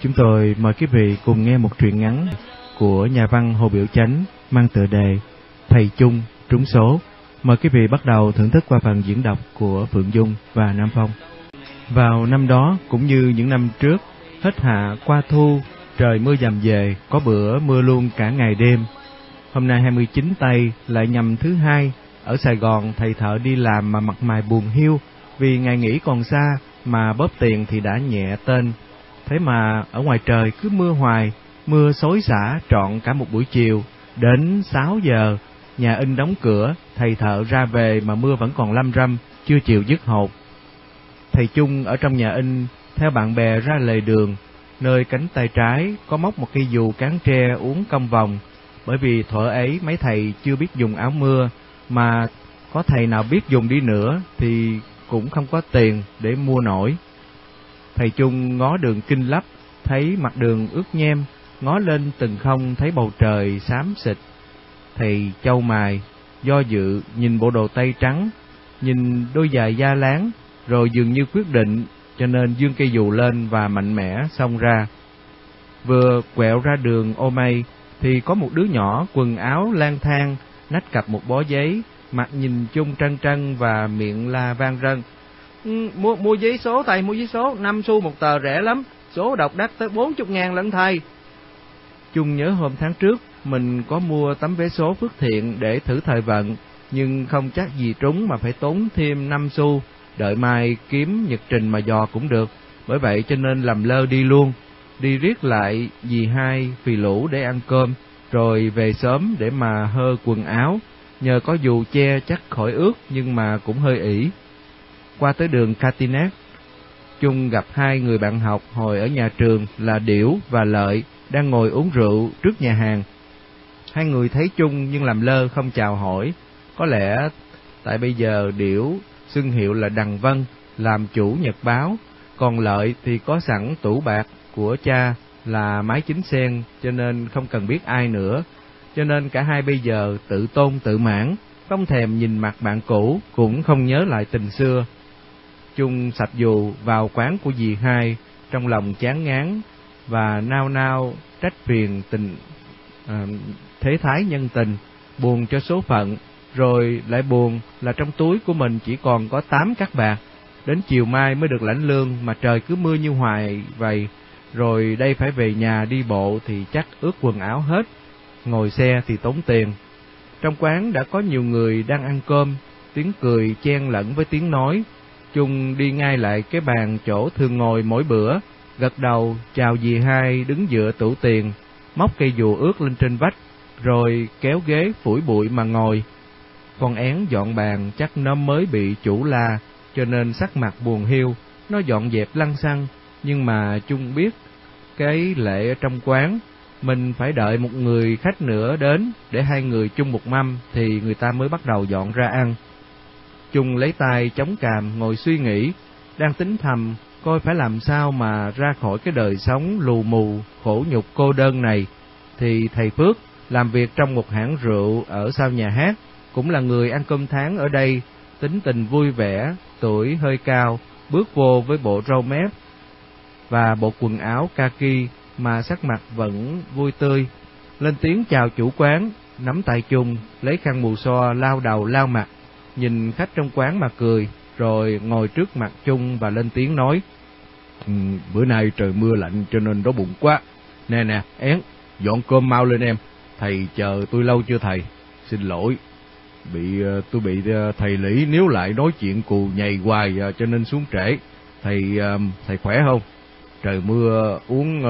Chúng tôi mời quý vị cùng nghe một truyện ngắn của nhà văn Hồ Biểu Chánh mang tựa đề Thầy Chung trúng số. Mời quý vị bắt đầu thưởng thức qua phần diễn đọc của Phượng Dung và Nam Phong. Vào năm đó cũng như những năm trước, hết hạ qua thu, trời mưa dầm về, có bữa mưa luôn cả ngày đêm. Hôm nay 29 tây lại nhằm thứ hai, ở Sài Gòn thầy thợ đi làm mà mặt mày buồn hiu vì ngày nghỉ còn xa mà bóp tiền thì đã nhẹ tên. Thế mà ở ngoài trời cứ mưa hoài, mưa xối xả trọn cả một buổi chiều, đến 6 giờ, nhà in đóng cửa, thầy thợ ra về mà mưa vẫn còn lâm râm, chưa chịu dứt hột. Thầy Chung ở trong nhà in, theo bạn bè ra lề đường, nơi cánh tay trái có móc một cây dù cán tre uống cong vòng, bởi vì thuở ấy mấy thầy chưa biết dùng áo mưa, mà có thầy nào biết dùng đi nữa thì cũng không có tiền để mua nổi. Thầy Chung ngó đường kinh lấp, thấy mặt đường ướt nhem, ngó lên từng không thấy bầu trời xám xịt. Thầy châu mài, do dự nhìn bộ đồ tây trắng, nhìn đôi giày da láng, rồi dường như quyết định, cho nên dương cây dù lên và mạnh mẽ xông ra. Vừa quẹo ra đường ô mây, thì có một đứa nhỏ quần áo lang thang, nách cặp một bó giấy, mặt nhìn chung trăng trăng và miệng la vang răng. Ừ, mua mua giấy số thầy, mua giấy số, năm xu một tờ rẻ lắm, số độc đắt tới bốn chục ngàn lận thầy. Chung nhớ hôm tháng trước, mình có mua tấm vé số phước thiện để thử thời vận, nhưng không chắc gì trúng mà phải tốn thêm năm xu, đợi mai kiếm nhật trình mà dò cũng được, bởi vậy cho nên làm lơ đi luôn, đi riết lại dì hai phì lũ để ăn cơm, rồi về sớm để mà hơ quần áo, nhờ có dù che chắc khỏi ướt nhưng mà cũng hơi ỉ. Qua tới đường Catinet, Chung gặp hai người bạn học hồi ở nhà trường là Điểu và Lợi đang ngồi uống rượu trước nhà hàng. Hai người thấy Chung nhưng làm lơ không chào hỏi, có lẽ tại bây giờ Điểu xưng hiệu là Đằng Vân, làm chủ nhật báo, còn Lợi thì có sẵn tủ bạc của cha là máy chính sen cho nên không cần biết ai nữa, cho nên cả hai bây giờ tự tôn tự mãn, không thèm nhìn mặt bạn cũ, cũng không nhớ lại tình xưa. Chung sạch dù vào quán của dì hai, trong lòng chán ngán và nao nao trách phiền tình à, thế thái nhân tình, buồn cho số phận, rồi lại buồn là trong túi của mình chỉ còn có tám cắt bạc, đến chiều mai mới được lãnh lương mà trời cứ mưa như hoài vậy, rồi đây phải về nhà đi bộ thì chắc ướt quần áo hết, ngồi xe thì tốn tiền. Trong quán đã có nhiều người đang ăn cơm, tiếng cười chen lẫn với tiếng nói. Chung đi ngay lại cái bàn chỗ thường ngồi mỗi bữa, gật đầu chào dì hai đứng dựa tủ tiền, móc cây dù ướt lên trên vách, rồi kéo ghế phủi bụi mà ngồi. Con én dọn bàn chắc nó mới bị chủ la, cho nên sắc mặt buồn hiu, nó dọn dẹp lăng xăng, nhưng mà Chung biết cái lệ ở trong quán mình phải đợi một người khách nữa đến để hai người chung một mâm thì người ta mới bắt đầu dọn ra ăn. Chung lấy tay chống cằm ngồi suy nghĩ, đang tính thầm coi phải làm sao mà ra khỏi cái đời sống lù mù, khổ nhục cô đơn này, thì thầy Phước làm việc trong một hãng rượu ở sau nhà hát, cũng là người ăn cơm tháng ở đây, tính tình vui vẻ, tuổi hơi cao, bước vô với bộ râu mép và bộ quần áo kaki mà sắc mặt vẫn vui tươi. Lên tiếng chào chủ quán, nắm tay chung, lấy khăn mù xoa lao đầu lao mặt, nhìn khách trong quán mà cười, rồi ngồi trước mặt chung và lên tiếng nói. Ừ, bữa nay trời mưa lạnh cho nên đói bụng quá. Nè nè, én, dọn cơm mau lên em. Thầy chờ tôi lâu chưa thầy? Xin lỗi, bị ờ, tôi bị ờ, thầy Lý nếu lại nói chuyện cù nhầy hoài ờ, cho nên xuống trễ. Thầy thầy khỏe không? Trời mưa uống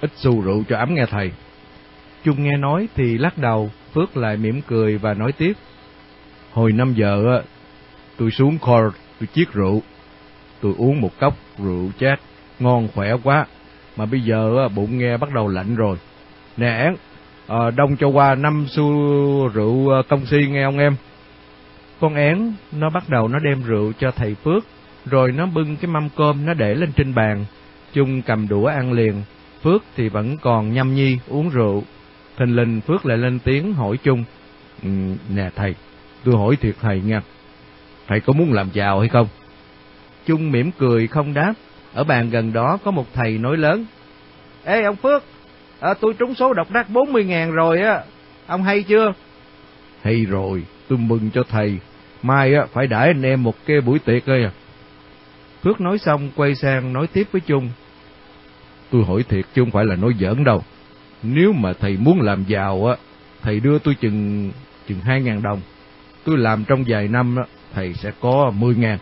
ít xu rượu cho ấm nghe thầy. Trung nghe nói thì lắc đầu, Phước lại mỉm cười và nói tiếp. Hồi năm giờ tôi xuống kho tôi chiết rượu. Tôi uống một cốc rượu chát, ngon khỏe quá. Mà bây giờ bụng nghe bắt đầu lạnh rồi. Nè án, à, đông cho qua năm xu rượu ờ, công si nghe ông em. Con én nó bắt đầu nó đem rượu cho thầy Phước, rồi nó bưng cái mâm cơm nó để lên trên bàn. Chung cầm đũa ăn liền, Phước thì vẫn còn nhâm nhi uống rượu. Thình lình Phước lại lên tiếng hỏi chung. Ừ, nè thầy, tôi hỏi thiệt thầy nha. Thầy có muốn làm chào hay không? Chung mỉm cười không đáp. Ở bàn gần đó có một thầy nói lớn. Ê ông Phước, à, tôi trúng số độc đắc 40 ngàn rồi á, ông hay chưa? Hay rồi, tôi mừng cho thầy, mai á phải đãi anh em một cái buổi tiệc ơi à. Phước nói xong quay sang nói tiếp với Trung. Tôi hỏi thiệt chứ không phải là nói giỡn đâu. Nếu mà thầy muốn làm giàu á, thầy đưa tôi chừng chừng hai ngàn đồng. Tôi làm trong vài năm đó thầy sẽ có mười ngàn.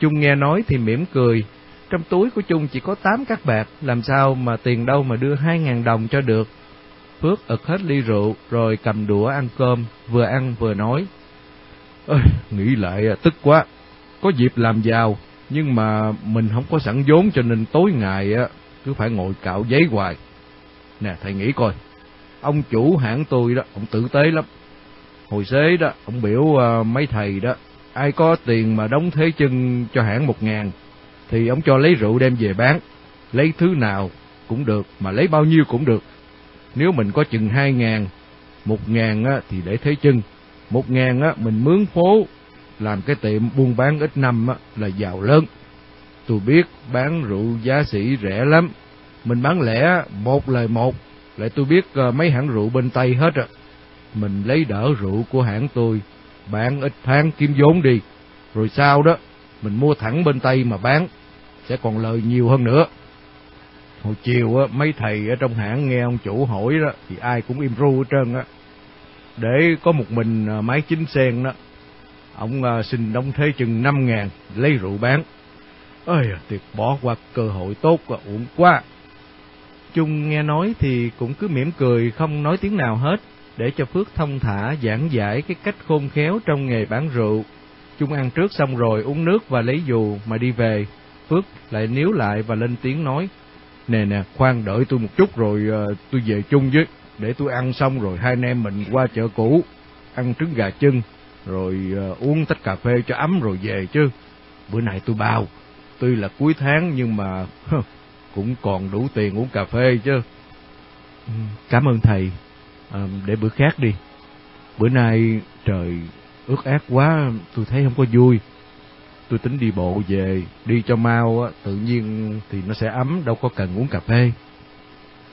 Trung nghe nói thì mỉm cười. Trong túi của Trung chỉ có tám các bạc, làm sao mà tiền đâu mà đưa hai ngàn đồng cho được. Phước ực hết ly rượu, rồi cầm đũa ăn cơm, vừa ăn vừa nói. Ơi, nghĩ lại à, tức quá, có dịp làm giàu, nhưng mà mình không có sẵn vốn cho nên tối ngày á cứ phải ngồi cạo giấy hoài. Nè, thầy nghĩ coi, ông chủ hãng tôi đó, ông tử tế lắm. Hồi xế đó, ông biểu uh, mấy thầy đó, ai có tiền mà đóng thế chân cho hãng một ngàn, thì ông cho lấy rượu đem về bán, lấy thứ nào cũng được, mà lấy bao nhiêu cũng được. Nếu mình có chừng hai ngàn, một ngàn á, thì để thế chân, một ngàn á, mình mướn phố, làm cái tiệm buôn bán ít năm á, là giàu lớn. Tôi biết bán rượu giá sĩ rẻ lắm, mình bán lẻ một lời một, lại tôi biết uh, mấy hãng rượu bên Tây hết rồi. Mình lấy đỡ rượu của hãng tôi, bán ít tháng kiếm vốn đi, rồi sau đó mình mua thẳng bên Tây mà bán, sẽ còn lời nhiều hơn nữa. Hồi chiều á, mấy thầy ở trong hãng nghe ông chủ hỏi đó, thì ai cũng im ru hết trơn á. Để có một mình à, máy chính sen đó, ông à, xin đóng thế chừng năm ngàn lấy rượu bán. Ơi, tuyệt bỏ qua cơ hội tốt và uổng quá. chung nghe nói thì cũng cứ mỉm cười không nói tiếng nào hết, để cho Phước thông thả giảng giải cái cách khôn khéo trong nghề bán rượu. Chúng ăn trước xong rồi uống nước và lấy dù mà đi về. Phước lại níu lại và lên tiếng nói, Nè nè, khoan đợi tôi một chút rồi uh, tôi về chung với, để tôi ăn xong rồi hai anh em mình qua chợ cũ, ăn trứng gà chân, rồi uh, uống tách cà phê cho ấm rồi về chứ. Bữa nay tôi bao, tuy là cuối tháng nhưng mà cũng còn đủ tiền uống cà phê chứ. Ừ, cảm ơn thầy, à, để bữa khác đi. Bữa nay trời ướt át quá, tôi thấy không có vui. Tôi tính đi bộ về, đi cho mau, tự nhiên thì nó sẽ ấm, đâu có cần uống cà phê.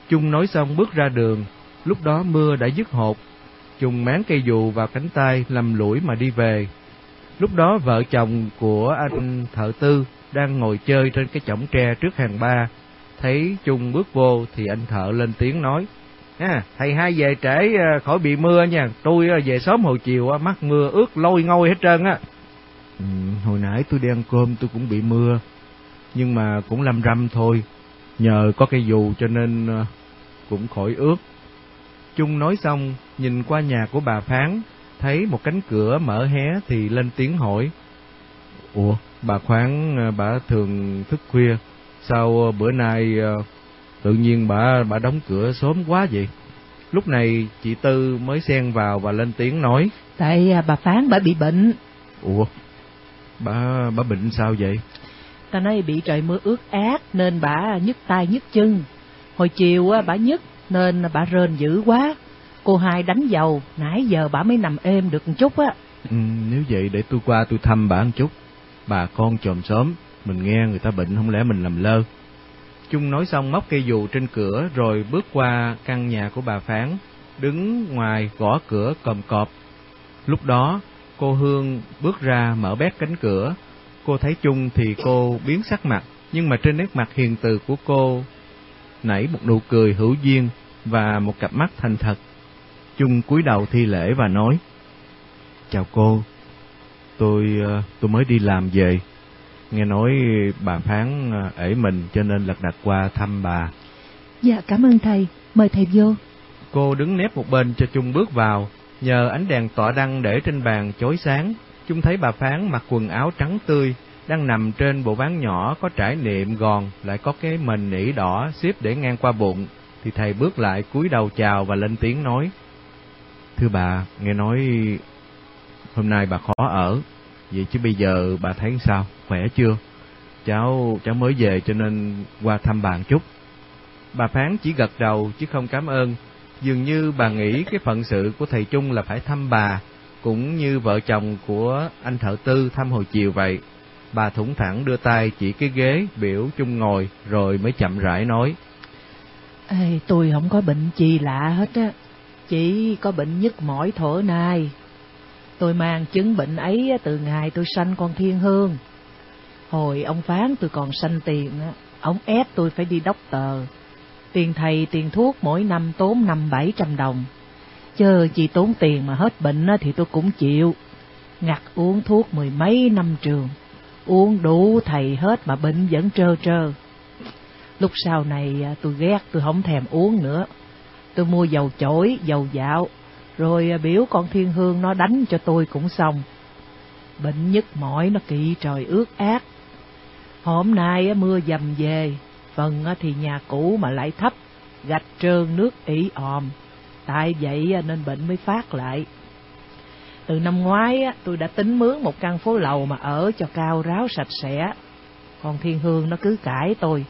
Chung nói xong bước ra đường, lúc đó mưa đã dứt hột. chung máng cây dù vào cánh tay, lầm lũi mà đi về. Lúc đó vợ chồng của anh thợ tư đang ngồi chơi trên cái chõng tre trước hàng ba, Thấy Chung bước vô thì anh thợ lên tiếng nói, à, thầy hai về trễ ờ, khỏi bị mưa nha, tôi ờ, về sớm hồi chiều ờ, mắc mưa ướt lôi ngôi hết trơn á. Ừ, hồi nãy tôi đi ăn cơm tôi cũng bị mưa, nhưng mà cũng lâm râm thôi, nhờ có cây dù cho nên cũng khỏi ướt. Chung nói xong, nhìn qua nhà của bà Phán, thấy một cánh cửa mở hé thì lên tiếng hỏi. Ủa, bà Khoáng bà thường thức khuya, Sao bữa nay tự nhiên bà bà đóng cửa sớm quá vậy? Lúc này chị Tư mới xen vào và lên tiếng nói. Tại à, bà Phán bà bị bệnh. Ủa, bà bà bệnh sao vậy? Ta nói bị trời mưa ướt át nên bà nhức tay nhức chân. Hồi chiều bà nhức nên bà rên dữ quá. Cô hai đánh dầu, nãy giờ bà mới nằm êm được một chút á. Ừ, nếu vậy để tôi qua tôi thăm bà một chút. Bà con chồm sớm, mình nghe người ta bệnh không lẽ mình làm lơ. Chung nói xong móc cây dù trên cửa rồi bước qua căn nhà của bà Phán, đứng ngoài gõ cửa cầm cọp. Lúc đó, cô Hương bước ra mở bét cánh cửa. Cô thấy Chung thì cô biến sắc mặt, nhưng mà trên nét mặt hiền từ của cô nảy một nụ cười hữu duyên và một cặp mắt thành thật. Chung cúi đầu thi lễ và nói: "Chào cô, tôi ờ, tôi mới đi làm về, nghe nói bà phán à, ể mình cho nên lật đặt qua thăm bà. Dạ cảm ơn thầy, mời thầy vô. Cô đứng nép một bên cho Trung bước vào, nhờ ánh đèn tọa đăng để trên bàn chói sáng, Trung thấy bà phán mặc quần áo trắng tươi, đang nằm trên bộ ván nhỏ có trải niệm gòn, lại có cái mền nỉ đỏ xếp để ngang qua bụng, thì thầy bước lại cúi đầu chào và lên tiếng nói. Thưa bà, nghe nói hôm nay bà khó ở, vậy chứ bây giờ bà thấy sao? khỏe chưa? Cháu, cháu mới về cho nên qua thăm bạn chút. Bà Phán chỉ gật đầu chứ không cảm ơn. Dường như bà nghĩ cái phận sự của thầy Trung là phải thăm bà, cũng như vợ chồng của anh thợ tư thăm hồi chiều vậy. Bà thủng thẳng đưa tay chỉ cái ghế biểu Chung ngồi rồi mới chậm rãi nói. Ê, tôi không có bệnh gì lạ hết á, chỉ có bệnh nhức mỏi thổ nai. Tôi mang chứng bệnh ấy từ ngày tôi sanh con thiên hương. Hồi ông phán tôi còn sanh tiền, ông ép tôi phải đi đốc tờ. Tiền thầy tiền thuốc mỗi năm tốn năm bảy trăm đồng. Chờ chỉ tốn tiền mà hết bệnh thì tôi cũng chịu. Ngặt uống thuốc mười mấy năm trường, uống đủ thầy hết mà bệnh vẫn trơ trơ. Lúc sau này à, tôi ghét, tôi không thèm uống nữa. Tôi mua dầu chổi, dầu dạo, rồi à, biểu con thiên hương nó đánh cho tôi cũng xong. Bệnh nhức mỏi nó kỵ trời ướt ác. Hôm nay à, mưa dầm về, phần à, thì nhà cũ mà lại thấp, gạch trơn nước ỉ òm. Tại vậy nên bệnh mới phát lại. Từ năm ngoái tôi đã tính mướn một căn phố lầu mà ở cho cao ráo sạch sẽ. Còn thiên hương nó cứ cãi tôi.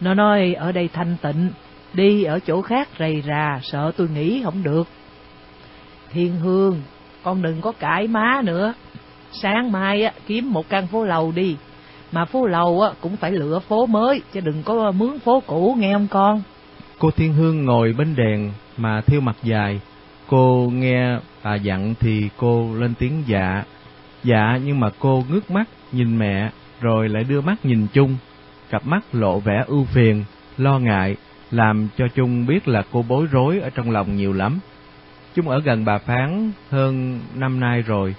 Nó nói ở đây thanh tịnh, đi ở chỗ khác rầy rà, sợ tôi nghĩ không được. Thiên hương, con đừng có cãi má nữa. Sáng mai á, kiếm một căn phố lầu đi. Mà phố lầu á, cũng phải lựa phố mới, chứ đừng có mướn phố cũ nghe không con. Cô Thiên Hương ngồi bên đèn mà thiêu mặt dài. Cô nghe bà dặn thì cô lên tiếng dạ. Dạ nhưng mà cô ngước mắt nhìn mẹ rồi lại đưa mắt nhìn chung cặp mắt lộ vẻ ưu phiền, lo ngại, làm cho Chung biết là cô bối rối ở trong lòng nhiều lắm chúng ở gần bà Phán hơn năm nay rồi,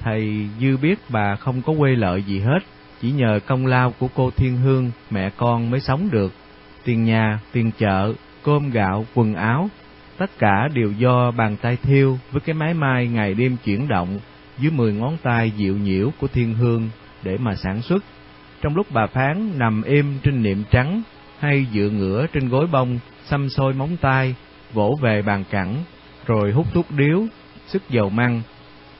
thầy dư biết bà không có quê lợi gì hết, chỉ nhờ công lao của cô Thiên Hương, mẹ con mới sống được. Tiền nhà, tiền chợ, cơm gạo, quần áo, tất cả đều do bàn tay thiêu với cái máy mai ngày đêm chuyển động dưới mười ngón tay dịu nhiễu của Thiên Hương để mà sản xuất. Trong lúc bà Phán nằm êm trên niệm trắng hay dựa ngửa trên gối bông, xăm xôi móng tay, vỗ về bàn cẳng, rồi hút thuốc điếu, sức dầu măng.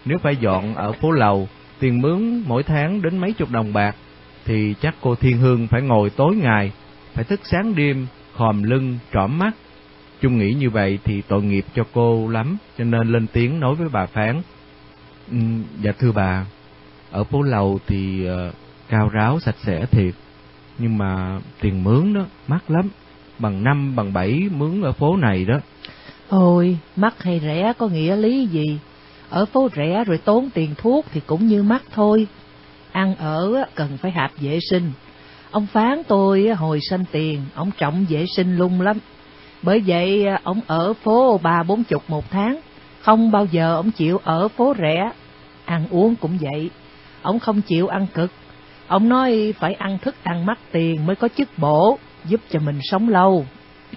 Nếu phải dọn ở phố lầu, tiền mướn mỗi tháng đến mấy chục đồng bạc, thì chắc cô Thiên Hương phải ngồi tối ngày, phải thức sáng đêm, khòm lưng, trõm mắt. Chung nghĩ như vậy thì tội nghiệp cho cô lắm, cho nên lên tiếng nói với bà Phán. Ừ, dạ thưa bà, ở phố lầu thì uh, cao ráo sạch sẽ thiệt, nhưng mà tiền mướn đó mắc lắm, bằng năm bằng bảy mướn ở phố này đó. Ôi, mắc hay rẻ có nghĩa lý gì? Ở phố rẻ rồi tốn tiền thuốc thì cũng như mắc thôi. Ăn ở cần phải hạp vệ sinh. Ông phán tôi hồi sanh tiền, ông trọng vệ sinh lung lắm. Bởi vậy ông ở phố ba bốn chục một tháng, không bao giờ ông chịu ở phố rẻ. Ăn uống cũng vậy, ông không chịu ăn cực, Ông nói phải ăn thức ăn mắc tiền mới có chức bổ, giúp cho mình sống lâu.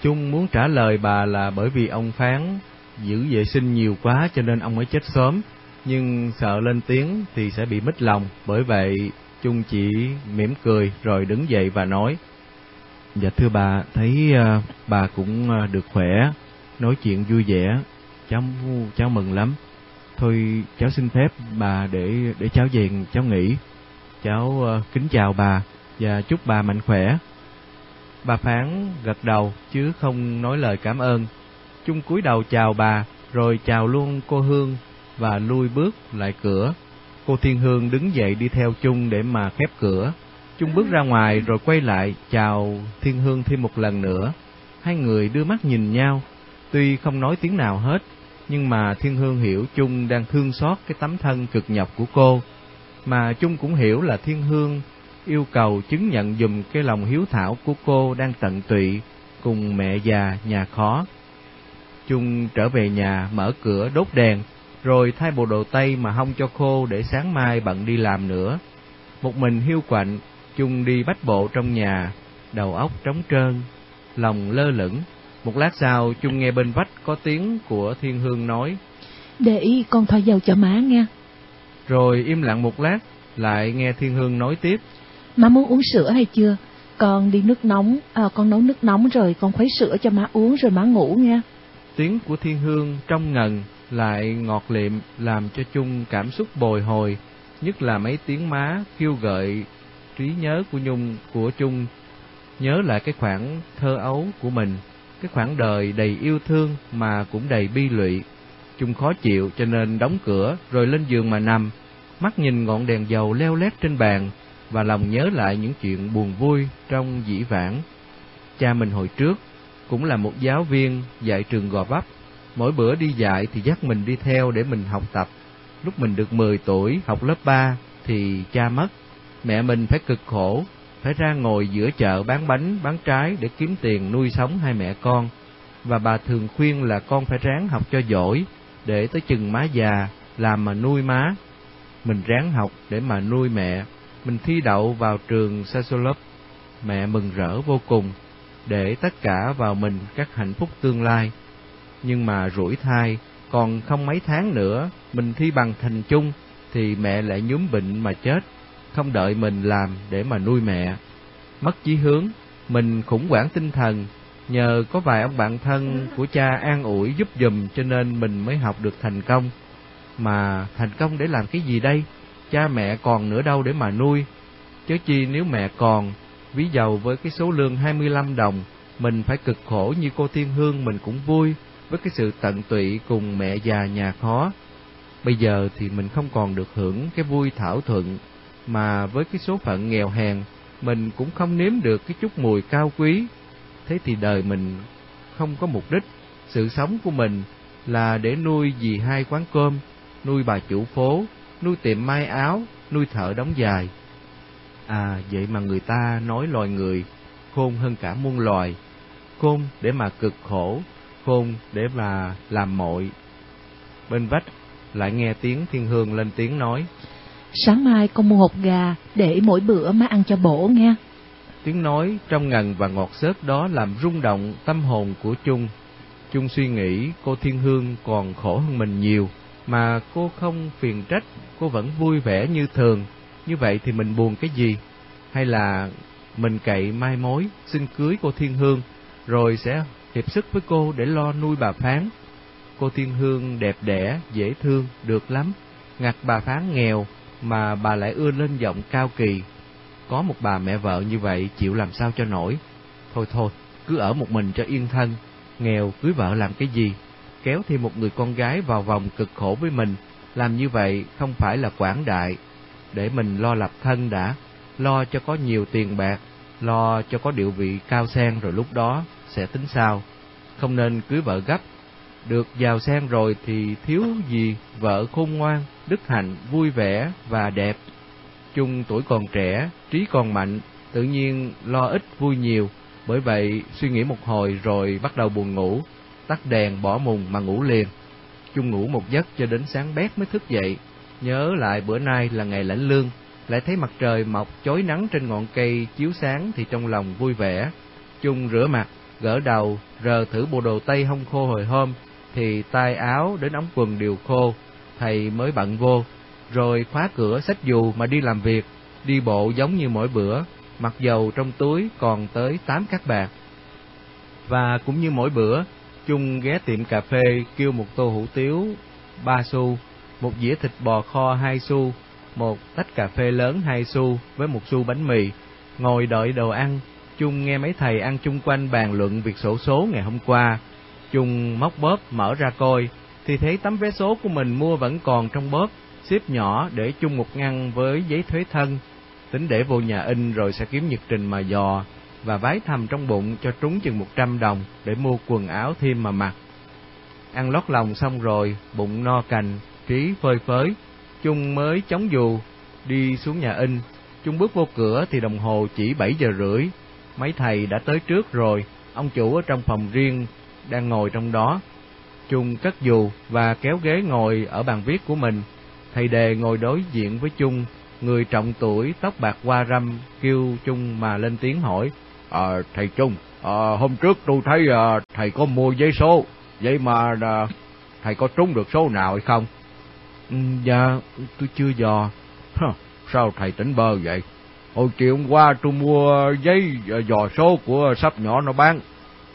Trung muốn trả lời bà là bởi vì ông phán giữ vệ sinh nhiều quá cho nên ông mới chết sớm, nhưng sợ lên tiếng thì sẽ bị mít lòng, bởi vậy Trung chỉ mỉm cười rồi đứng dậy và nói, Dạ thưa bà, thấy uh, bà cũng uh, được khỏe, nói chuyện vui vẻ, cháu cháu mừng lắm. Thôi cháu xin phép bà để để cháu về cháu nghỉ. Cháu uh, kính chào bà và chúc bà mạnh khỏe. Bà Phán gật đầu chứ không nói lời cảm ơn. Chung cúi đầu chào bà, rồi chào luôn cô Hương và lui bước lại cửa. Cô Thiên Hương đứng dậy đi theo Chung để mà khép cửa. Chung bước ra ngoài rồi quay lại chào Thiên Hương thêm một lần nữa. Hai người đưa mắt nhìn nhau, tuy không nói tiếng nào hết, nhưng mà Thiên Hương hiểu Chung đang thương xót cái tấm thân cực nhọc của cô mà chung cũng hiểu là thiên hương yêu cầu chứng nhận dùm cái lòng hiếu thảo của cô đang tận tụy cùng mẹ già nhà khó. Chung trở về nhà mở cửa đốt đèn, rồi thay bộ đồ tây mà hong cho khô để sáng mai bận đi làm nữa. Một mình hiu quạnh, Chung đi bách bộ trong nhà, đầu óc trống trơn, lòng lơ lửng. Một lát sau, Chung nghe bên vách có tiếng của Thiên Hương nói. Để ý con thoa dầu cho má nghe. Rồi im lặng một lát, lại nghe Thiên Hương nói tiếp. Má muốn uống sữa hay chưa? Con đi nước nóng, à, con nấu nước nóng rồi con khuấy sữa cho má uống rồi má ngủ nha. Tiếng của Thiên Hương trong ngần lại ngọt liệm làm cho Chung cảm xúc bồi hồi, nhất là mấy tiếng má kêu gợi trí nhớ của Nhung của Chung, nhớ lại cái khoảng thơ ấu của mình, cái khoảng đời đầy yêu thương mà cũng đầy bi lụy Chung khó chịu cho nên đóng cửa rồi lên giường mà nằm, mắt nhìn ngọn đèn dầu leo lét trên bàn và lòng nhớ lại những chuyện buồn vui trong dĩ vãng. Cha mình hồi trước cũng là một giáo viên dạy trường Gò Vấp. Mỗi bữa đi dạy thì dắt mình đi theo để mình học tập. Lúc mình được 10 tuổi, học lớp 3 thì cha mất. Mẹ mình phải cực khổ, phải ra ngồi giữa chợ bán bánh, bán trái để kiếm tiền nuôi sống hai mẹ con. Và bà thường khuyên là con phải ráng học cho giỏi, để tới chừng má già, làm mà nuôi má. Mình ráng học để mà nuôi mẹ. Mình thi đậu vào trường Sasolop. Mẹ mừng rỡ vô cùng, để tất cả vào mình các hạnh phúc tương lai. Nhưng mà rủi thai, còn không mấy tháng nữa, mình thi bằng thành chung, thì mẹ lại nhúm bệnh mà chết, không đợi mình làm để mà nuôi mẹ. Mất chí hướng, mình khủng hoảng tinh thần, nhờ có vài ông bạn thân của cha an ủi giúp dùm cho nên mình mới học được thành công. Mà thành công để làm cái gì đây? Cha mẹ còn nữa đâu để mà nuôi. Chớ chi nếu mẹ còn, ví dầu với cái số lương 25 đồng, mình phải cực khổ như cô Thiên Hương mình cũng vui với cái sự tận tụy cùng mẹ già nhà khó. Bây giờ thì mình không còn được hưởng cái vui thảo thuận, mà với cái số phận nghèo hèn, mình cũng không nếm được cái chút mùi cao quý. Thế thì đời mình không có mục đích, sự sống của mình là để nuôi dì hai quán cơm, nuôi bà chủ phố, nuôi tiệm may áo, nuôi thợ đóng dài. À, vậy mà người ta nói loài người khôn hơn cả muôn loài, khôn để mà cực khổ, khôn để mà làm mội. Bên vách lại nghe tiếng thiên hương lên tiếng nói. Sáng mai con mua hột gà để mỗi bữa má ăn cho bổ nghe. Tiếng nói trong ngần và ngọt xớt đó làm rung động tâm hồn của Trung. Trung suy nghĩ cô Thiên Hương còn khổ hơn mình nhiều, mà cô không phiền trách, cô vẫn vui vẻ như thường. Như vậy thì mình buồn cái gì? Hay là mình cậy mai mối, xin cưới cô Thiên Hương, rồi sẽ hiệp sức với cô để lo nuôi bà Phán. Cô Thiên Hương đẹp đẽ, dễ thương, được lắm. Ngặt bà Phán nghèo, mà bà lại ưa lên giọng cao kỳ. Có một bà mẹ vợ như vậy chịu làm sao cho nổi. Thôi thôi, cứ ở một mình cho yên thân, nghèo cưới vợ làm cái gì? Kéo thêm một người con gái vào vòng cực khổ với mình, làm như vậy không phải là quảng đại. Để mình lo lập thân đã, lo cho có nhiều tiền bạc, lo cho có địa vị cao sang rồi lúc đó sẽ tính sao. Không nên cưới vợ gấp, được giàu sang rồi thì thiếu gì vợ khôn ngoan, đức hạnh, vui vẻ và đẹp. Chung tuổi còn trẻ, trí còn mạnh, tự nhiên lo ít vui nhiều, bởi vậy suy nghĩ một hồi rồi bắt đầu buồn ngủ, tắt đèn bỏ mùng mà ngủ liền. Chung ngủ một giấc cho đến sáng bét mới thức dậy, nhớ lại bữa nay là ngày lãnh lương, lại thấy mặt trời mọc chói nắng trên ngọn cây chiếu sáng thì trong lòng vui vẻ. Chung rửa mặt, gỡ đầu, rờ thử bộ đồ tây hông khô hồi hôm, thì tay áo đến ống quần đều khô, thầy mới bận vô, rồi khóa cửa xách dù mà đi làm việc, đi bộ giống như mỗi bữa, mặc dầu trong túi còn tới tám các bạc. Và cũng như mỗi bữa, Chung ghé tiệm cà phê kêu một tô hủ tiếu ba xu, một dĩa thịt bò kho hai xu, một tách cà phê lớn hai xu với một xu bánh mì, ngồi đợi đồ ăn. Chung nghe mấy thầy ăn chung quanh bàn luận việc sổ số ngày hôm qua. Chung móc bóp mở ra coi, thì thấy tấm vé số của mình mua vẫn còn trong bóp, xếp nhỏ để chung một ngăn với giấy thuế thân. Tính để vô nhà in rồi sẽ kiếm nhật trình mà dò, và vái thầm trong bụng cho trúng chừng một trăm đồng để mua quần áo thêm mà mặc. Ăn lót lòng xong rồi, bụng no cành, trí phơi phới, Chung mới chống dù, đi xuống nhà in. Chung bước vô cửa thì đồng hồ chỉ bảy giờ rưỡi. Mấy thầy đã tới trước rồi, ông chủ ở trong phòng riêng đang ngồi trong đó. Chung cất dù và kéo ghế ngồi ở bàn viết của mình. Thầy đề ngồi đối diện với Chung, người trọng tuổi, tóc bạc qua râm, kêu Chung mà lên tiếng hỏi. À, thầy Chung, à, hôm trước tôi thấy à, thầy có mua giấy số, vậy mà à, thầy có trúng được số nào hay không? Ừ, dạ, tôi chưa dò. Hả, sao thầy tỉnh bơ vậy? Hồi chiều hôm qua tôi mua giấy à, dò số của sắp nhỏ nó bán,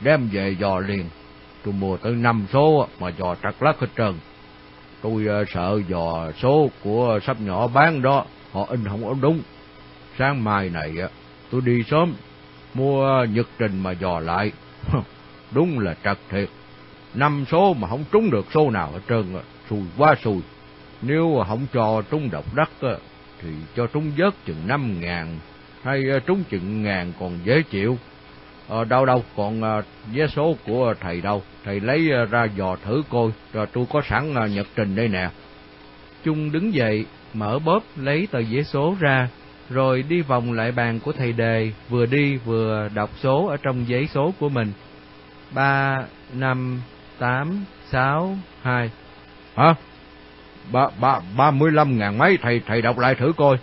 đem về dò liền. Tôi mua tới năm số mà dò trật lắc hết trơn. Tôi uh, sợ dò số của sắp nhỏ bán đó, họ in không có đúng. Sáng mai này tôi đi sớm, mua nhật trình mà dò lại. đúng là trật thiệt. Năm số mà không trúng được số nào ở trơn, xui quá xui. Nếu không cho trúng độc đắc thì cho trúng vớt chừng năm ngàn, hay à, trúng chừng ngàn còn dễ chịu. Ờ, đâu đâu, còn à, vé số của thầy đâu? Thầy lấy à, ra dò thử coi, rồi tôi có sẵn nhật trình đây nè. Trung đứng dậy, mở bóp lấy tờ vé số ra, rồi đi vòng lại bàn của thầy đề, vừa đi vừa đọc số ở trong giấy số của mình. ba năm tám sáu hai Hả? Ba, ba, ba mươi lăm ngàn mấy, thầy thầy đọc lại thử coi.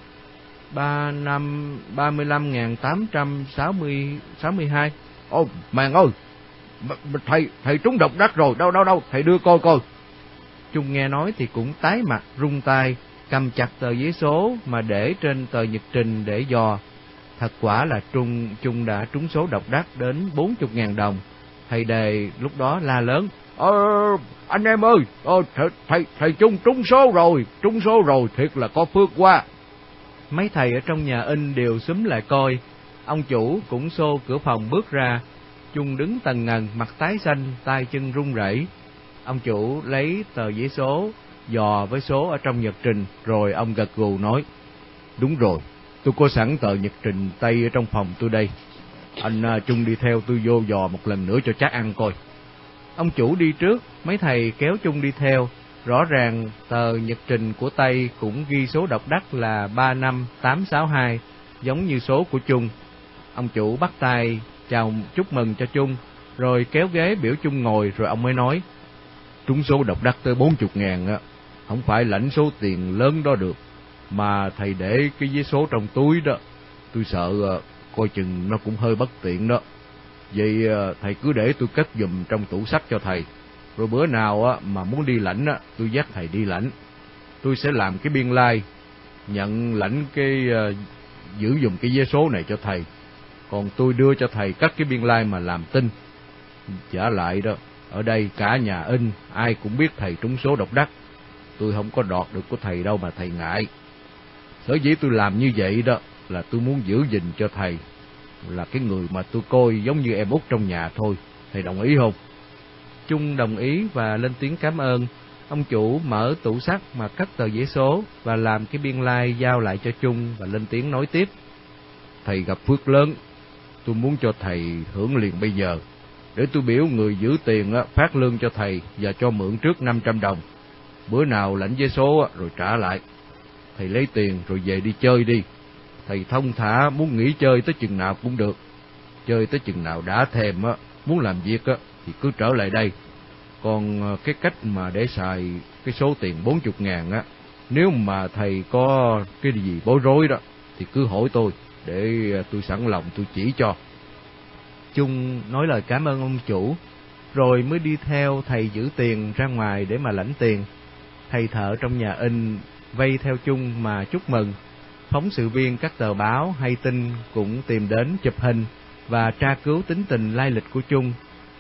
ba năm ba mươi lăm ngàn tám trăm sáu mươi sáu mươi hai Ô, màng ơi, thầy, thầy trúng độc đắc rồi, đâu đâu đâu, thầy đưa coi coi. Trung nghe nói thì cũng tái mặt rung tay, cầm chặt tờ giấy số mà để trên tờ nhật trình để dò. Thật quả là Trung Trung đã trúng số độc đắc đến bốn chục ngàn đồng. Thầy đề lúc đó la lớn. Ờ, anh em ơi, ờ, thầy, thầy, thầy Trung trúng số rồi, trúng số rồi, thiệt là có phước quá. Mấy thầy ở trong nhà in đều xúm lại coi. Ông chủ cũng xô cửa phòng bước ra. Trung đứng tần ngần, mặt tái xanh, tay chân run rẩy. Ông chủ lấy tờ giấy số, dò với số ở trong nhật trình, rồi ông gật gù nói. Đúng rồi, tôi có sẵn tờ nhật trình Tây ở trong phòng tôi đây. Anh chung Trung đi theo tôi vô dò một lần nữa cho chắc ăn coi. Ông chủ đi trước, mấy thầy kéo chung đi theo. Rõ ràng tờ nhật trình của Tây cũng ghi số độc đắc là 35862, giống như số của chung Ông chủ bắt tay chào chúc mừng cho chung rồi kéo ghế biểu chung ngồi rồi ông mới nói. Trúng số độc đắc tới bốn chục ngàn á, không phải lãnh số tiền lớn đó được, mà thầy để cái giấy số trong túi đó. Tôi sợ ờ, coi chừng nó cũng hơi bất tiện đó. Vậy ờ, thầy cứ để tôi cất giùm trong tủ sách cho thầy. Rồi bữa nào á mà muốn đi lãnh á, tôi dắt thầy đi lãnh. Tôi sẽ làm cái biên lai, nhận lãnh cái ờ, giữ dùng cái giấy số này cho thầy. Còn tôi đưa cho thầy cắt cái biên lai mà làm tin. Trả lại đó, ở đây cả nhà in, ai cũng biết thầy trúng số độc đắc. Tôi không có đọt được của thầy đâu mà thầy ngại. Sở dĩ tôi làm như vậy đó là tôi muốn giữ gìn cho thầy là cái người mà tôi coi giống như em út trong nhà thôi. Thầy đồng ý không? Trung đồng ý và lên tiếng cảm ơn. Ông chủ mở tủ sắt mà cắt tờ giấy số và làm cái biên lai giao lại cho Trung và lên tiếng nói tiếp. Thầy gặp phước lớn, tôi muốn cho thầy hưởng liền bây giờ. Để tôi biểu người giữ tiền phát lương cho thầy và cho mượn trước 500 đồng. Bữa nào lãnh vé số rồi trả lại. Thầy lấy tiền rồi về đi chơi đi. Thầy thông thả muốn nghỉ chơi tới chừng nào cũng được. Chơi tới chừng nào đã thèm á, muốn làm việc á, thì cứ trở lại đây. Còn ờ, cái cách mà để xài cái số tiền 40 ngàn á, nếu mà thầy có cái gì bối rối đó, thì cứ hỏi tôi, để ờ, tôi sẵn lòng tôi chỉ cho. chung nói lời cảm ơn ông chủ, rồi mới đi theo thầy giữ tiền ra ngoài để mà lãnh tiền. Thầy thợ trong nhà in vây theo chung mà chúc mừng. Phóng sự viên các tờ báo hay tin cũng tìm đến chụp hình và tra cứu tính tình lai lịch của chung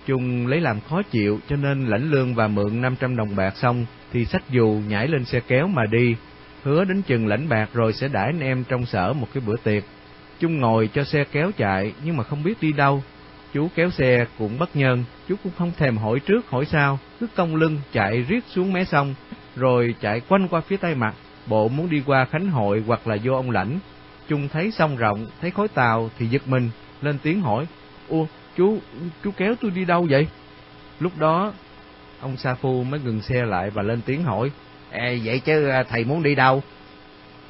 chung lấy làm khó chịu cho nên lãnh lương và mượn 500 đồng bạc xong thì xách dù nhảy lên xe kéo mà đi, hứa đến chừng lãnh bạc rồi sẽ đãi anh em trong sở một cái bữa tiệc. chung ngồi cho xe kéo chạy nhưng mà không biết đi đâu. Chú kéo xe cũng bất nhân, chú cũng không thèm hỏi trước hỏi sau, cứ cong lưng chạy riết xuống mé sông, rồi chạy quanh qua phía tây mặt, bộ muốn đi qua Khánh Hội hoặc là vô ông lãnh. chung thấy sông rộng, thấy khối tàu thì giật mình, lên tiếng hỏi, Ủa, chú, chú kéo tôi đi đâu vậy? Lúc đó, ông Sa Phu mới ngừng xe lại và lên tiếng hỏi, Ê, vậy chứ à, thầy muốn đi đâu?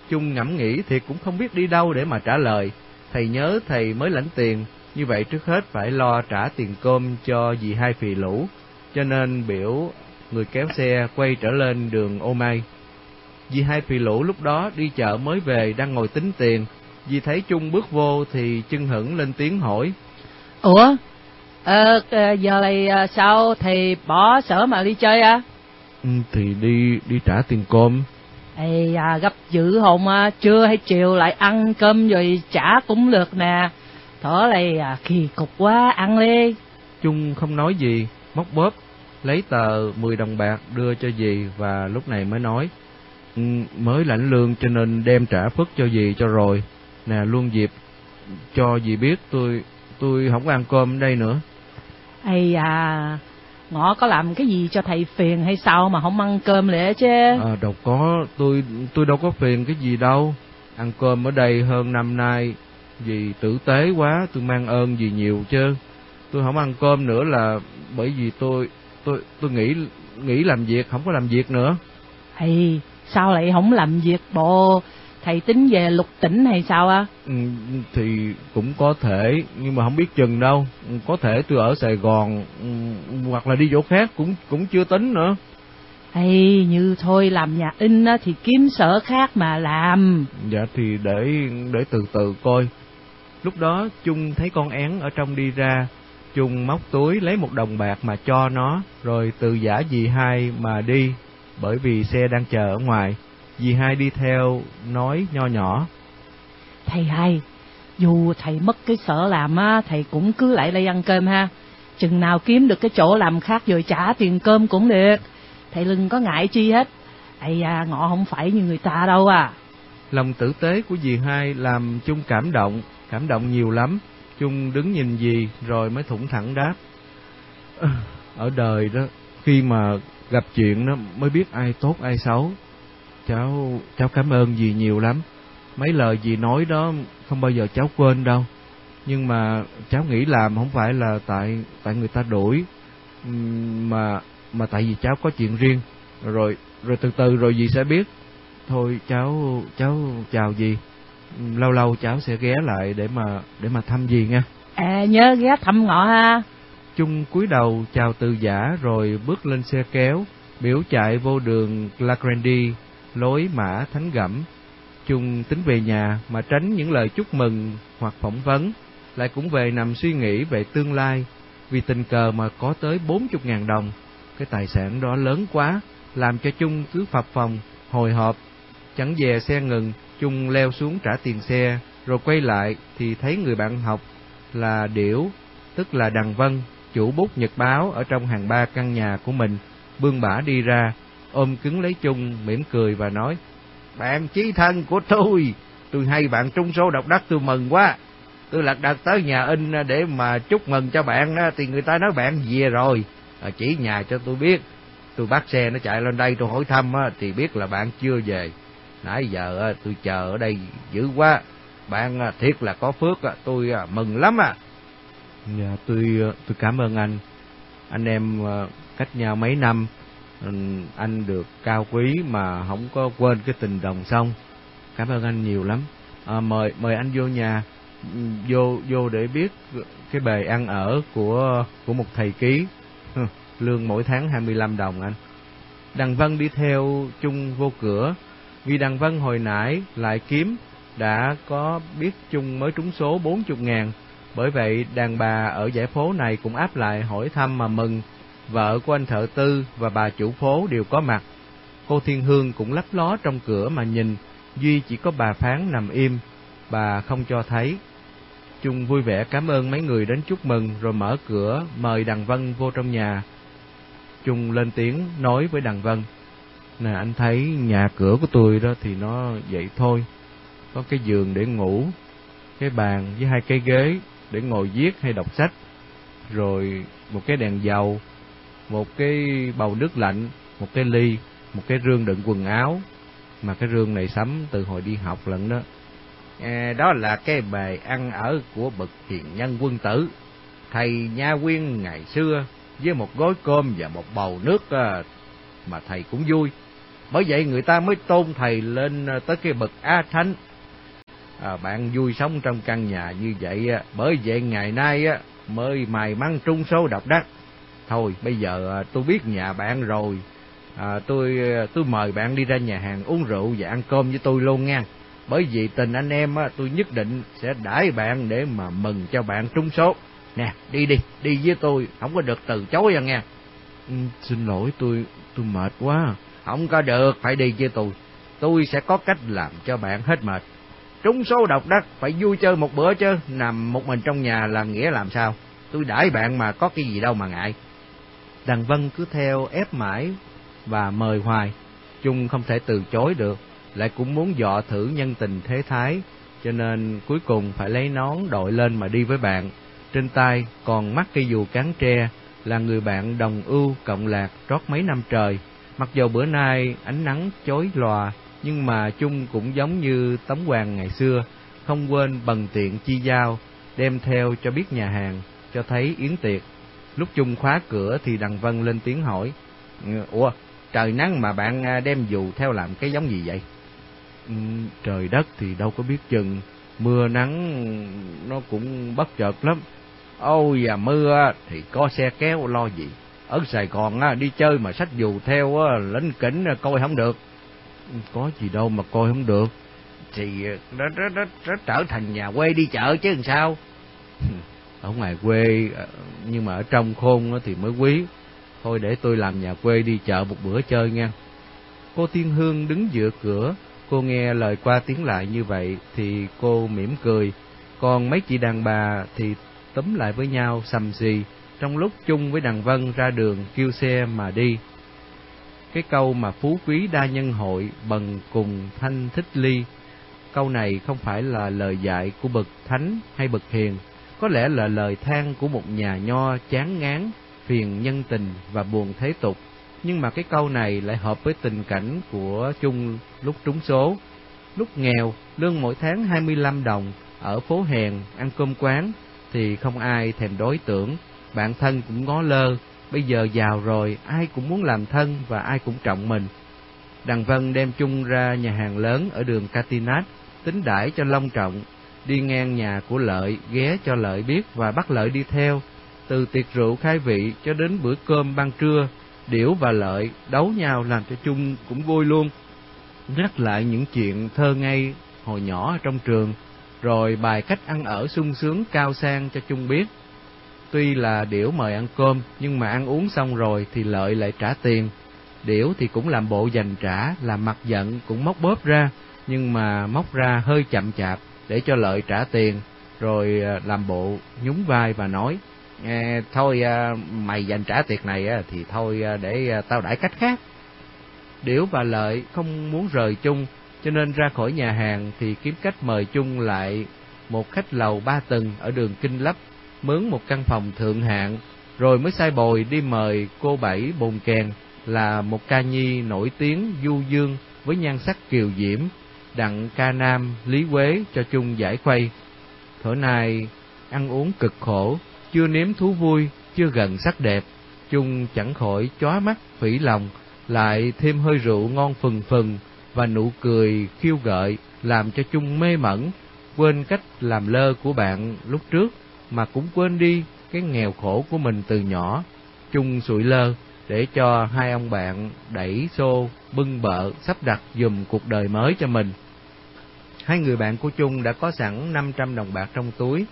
chung ngẫm nghĩ thì cũng không biết đi đâu để mà trả lời. Thầy nhớ thầy mới lãnh tiền, như vậy trước hết phải lo trả tiền cơm cho dì hai phì lũ, cho nên biểu người kéo xe quay trở lên đường ô mai. Dì hai phì lũ lúc đó đi chợ mới về đang ngồi tính tiền, dì thấy Trung bước vô thì chân hững lên tiếng hỏi. Ủa? Ờ, ờ, giờ này ờ, sao thầy bỏ sở mà đi chơi à? Ừ, thì đi đi trả tiền cơm. Ê à, gấp dữ hồn à, trưa hay chiều lại ăn cơm rồi trả cũng được nè. Thở này à, kỳ cục quá, ăn đi. Trung không nói gì, móc bóp, lấy tờ 10 đồng bạc đưa cho dì và lúc này mới nói. Ừ, mới lãnh lương cho nên đem trả phất cho dì cho rồi. Nè luôn dịp cho dì biết tôi tôi không có ăn cơm ở đây nữa. Ây à, ngõ có làm cái gì cho thầy phiền hay sao mà không ăn cơm lẽ chứ? À, đâu có, tôi tôi đâu có phiền cái gì đâu. Ăn cơm ở đây hơn năm nay, Dì tử tế quá, tôi mang ơn dì nhiều chứ. Tôi không ăn cơm nữa là bởi vì tôi tôi tôi nghĩ nghĩ làm việc không có làm việc nữa. Hay sao lại không làm việc bộ thầy tính về lục tỉnh hay sao à? Ừ, thì cũng có thể nhưng mà không biết chừng đâu. Có thể tôi ở Sài Gòn ừ, hoặc là đi chỗ khác cũng cũng chưa tính nữa. Hay như thôi làm nhà in á, thì kiếm sở khác mà làm. Dạ thì để để từ từ coi. Lúc đó Trung thấy con én ở trong đi ra, Trung móc túi lấy một đồng bạc mà cho nó, rồi từ giả dì hai mà đi, bởi vì xe đang chờ ở ngoài. Dì hai đi theo, nói nho nhỏ. Thầy hai, dù thầy mất cái sở làm á, thầy cũng cứ lại đây ăn cơm ha. Chừng nào kiếm được cái chỗ làm khác rồi trả tiền cơm cũng được. Thầy đừng có ngại chi hết. Ây à, ngọ không phải như người ta đâu à. Lòng tử tế của dì hai làm Trung cảm động, cảm động nhiều lắm chung đứng nhìn gì rồi mới thủng thẳng đáp. Ờ, ở đời đó, khi mà gặp chuyện đó mới biết ai tốt ai xấu. Cháu, cháu cảm ơn dì nhiều lắm. Mấy lời dì nói đó không bao giờ cháu quên đâu. Nhưng mà cháu nghĩ làm không phải là tại tại người ta đuổi mà mà tại vì cháu có chuyện riêng. Rồi rồi từ từ rồi dì sẽ biết. Thôi cháu cháu chào dì. Lâu lâu cháu sẽ ghé lại để mà để mà thăm dì nha. À nhớ ghé thăm ngọ ha. Trung cúi đầu chào từ giả rồi bước lên xe kéo, biểu chạy vô đường Lagrandy, lối mã thánh gẩm. Trung tính về nhà mà tránh những lời chúc mừng hoặc phỏng vấn, lại cũng về nằm suy nghĩ về tương lai, vì tình cờ mà có tới bốn chục ngàn đồng. Cái tài sản đó lớn quá, làm cho Trung cứ phập phòng, hồi hộp. Chẳng về xe ngừng, Trung leo xuống trả tiền xe, rồi quay lại thì thấy người bạn học là Điểu, tức là Đằng Vân, chủ bút nhật báo ở trong hàng ba căn nhà của mình, bươn bả đi ra, ôm cứng lấy Trung, mỉm cười và nói, Bạn chí thân của tôi, tôi hay bạn trung số độc đắc tôi mừng quá. Tôi lật đặt tới nhà in để mà chúc mừng cho bạn đó, thì người ta nói bạn về rồi. À, chỉ nhà cho tôi biết, tôi bắt xe nó chạy lên đây tôi hỏi thăm á, thì biết là bạn chưa về. Nãy giờ ờ, tôi chờ ở đây dữ quá, bạn ờ, thiệt là có phước, ờ, tôi mừng lắm à. Dạ, tôi tôi cảm ơn anh. Anh em cách nhau mấy năm, ừ, anh được cao quý mà không có quên cái tình đồng sông. Cảm ơn anh nhiều lắm. À, mời mời anh vô nhà, ừ, vô vô để biết cái bề ăn ở của của một thầy ký. Lương mỗi tháng 25 đồng anh. Đằng Vân đi theo chung vô cửa, vì Đằng Vân hồi nãy lại kiếm đã có biết chung mới trúng số 40 ngàn bởi vậy, đàn bà ở giải phố này cũng áp lại hỏi thăm mà mừng. Vợ của anh thợ tư và bà chủ phố đều có mặt. Cô Thiên Hương cũng lấp ló trong cửa mà nhìn, Duy chỉ có bà Phán nằm im, bà không cho thấy. Chung vui vẻ cảm ơn mấy người đến chúc mừng rồi mở cửa mời Đằng Vân vô trong nhà. Chung lên tiếng nói với Đằng Vân, Nè anh thấy nhà cửa của tôi đó thì nó vậy thôi, có cái giường để ngủ, cái bàn với hai cái ghế để ngồi viết hay đọc sách, rồi một cái đèn dầu, một cái bầu nước lạnh, một cái ly, một cái rương đựng quần áo, mà cái rương này sắm từ hồi đi học lận đó. À, đó là cái bề ăn ở của bậc hiền nhân quân tử, thầy nha quyên ngày xưa với một gói cơm và một bầu nước ờ, mà thầy cũng vui. Bởi vậy người ta mới tôn thầy lên ờ, tới cái bậc A Thánh. À, bạn vui sống trong căn nhà như vậy bởi vậy ngày nay á mới mày mắn trung số độc đắc thôi bây giờ ờ, tôi biết nhà bạn rồi. À, tôi ờ, tôi mời bạn đi ra nhà hàng uống rượu và ăn cơm với tôi luôn nha. Bởi vì tình anh em á tôi nhất định sẽ đãi bạn để mà mừng cho bạn trúng số. Nè đi đi đi với tôi không có được từ chối à nghe ừ, xin lỗi tôi tôi mệt quá không có được, phải đi với tôi. Tôi sẽ có cách làm cho bạn hết mệt. Trúng số độc đắc, phải vui chơi một bữa chứ. Nằm một mình trong nhà là nghĩa làm sao? Tôi đãi bạn mà có cái gì đâu mà ngại. Đằng vân cứ theo ép mãi và mời hoài. Chung không thể từ chối được. Lại cũng muốn dọ thử nhân tình thế thái. Cho nên cuối cùng phải lấy nón đội lên mà đi với bạn. Trên tay còn mắc cây dù cán tre, là người bạn đồng ưu, cộng lạc trót mấy năm trời mặc dù bữa nay ánh nắng chói lòa nhưng mà chung cũng giống như tấm hoàng ngày xưa, không quên bần tiện chi giao, đem theo cho biết nhà hàng, cho thấy yến tiệc. Lúc chung khóa cửa thì Đằng Vân lên tiếng hỏi, Ủa, trời nắng mà bạn à, đem dù theo làm cái giống gì vậy? Ừ, trời đất thì đâu có biết chừng, mưa nắng nó cũng bất chợt lắm. Ôi và mưa thì có xe kéo lo gì. Ở Sài Gòn á, đi chơi mà sách dù theo á, lính kính coi không được. Có gì đâu mà coi không được. Thì ờ, nó, nó, nó, nó trở thành nhà quê đi chợ chứ làm sao. Ở ngoài quê, ờ, nhưng mà ở trong khôn thì mới quý. Thôi để tôi làm nhà quê đi chợ một bữa chơi nha. Cô Tiên Hương đứng giữa cửa, cô nghe lời qua tiếng lại như vậy thì cô mỉm cười. Còn mấy chị đàn bà thì túm lại với nhau sầm xì trong lúc chung với đằng Vân ra đường kêu xe mà đi. Cái câu mà phú quý đa nhân hội bần cùng thanh thích ly, câu này không phải là lời dạy của bậc thánh hay bậc hiền, có lẽ là lời than của một nhà nho chán ngán, phiền nhân tình và buồn thế tục. Nhưng mà cái câu này lại hợp với tình cảnh của chung lúc trúng số. Lúc nghèo, lương mỗi tháng 25 đồng, ở phố hèn, ăn cơm quán, thì không ai thèm đối tưởng, bạn thân cũng ngó lơ, bây giờ giàu rồi, ai cũng muốn làm thân và ai cũng trọng mình. Đằng Vân đem chung ra nhà hàng lớn ở đường Catinat, tính đãi cho long trọng, đi ngang nhà của Lợi, ghé cho Lợi biết và bắt Lợi đi theo. Từ tiệc rượu khai vị cho đến bữa cơm ban trưa, Điểu và Lợi đấu nhau làm cho chung cũng vui luôn. Nhắc lại những chuyện thơ ngây hồi nhỏ trong trường, rồi bài cách ăn ở sung sướng cao sang cho chung biết. Tuy là Điểu mời ăn cơm, nhưng mà ăn uống xong rồi thì Lợi lại trả tiền. Điểu thì cũng làm bộ dành trả, làm mặt giận cũng móc bóp ra, nhưng mà móc ra hơi chậm chạp để cho Lợi trả tiền, rồi à, làm bộ nhún vai và nói, e, thôi à, mày dành trả tiệc này thì thôi à, để tao đãi cách khác. Điểu và Lợi không muốn rời chung, cho nên ra khỏi nhà hàng thì kiếm cách mời chung lại một khách lầu ba tầng ở đường Kinh Lấp, mướn một căn phòng thượng hạng, rồi mới sai bồi đi mời cô Bảy Bồn Kèn là một ca nhi nổi tiếng du dương với nhan sắc kiều diễm, đặng ca nam Lý Quế cho chung giải khuây. Thở này ăn uống cực khổ, chưa nếm thú vui, chưa gần sắc đẹp, chung chẳng khỏi chóa mắt phỉ lòng, lại thêm hơi rượu ngon phừng phừng và nụ cười khiêu gợi làm cho chung mê mẩn, quên cách làm lơ của bạn lúc trước mà cũng quên đi cái nghèo khổ của mình từ nhỏ. Chung sụi lơ để cho hai ông bạn đẩy xô, bưng bợ, sắp đặt dùm cuộc đời mới cho mình. Hai người bạn của Chung đã có sẵn 500 đồng bạc trong túi,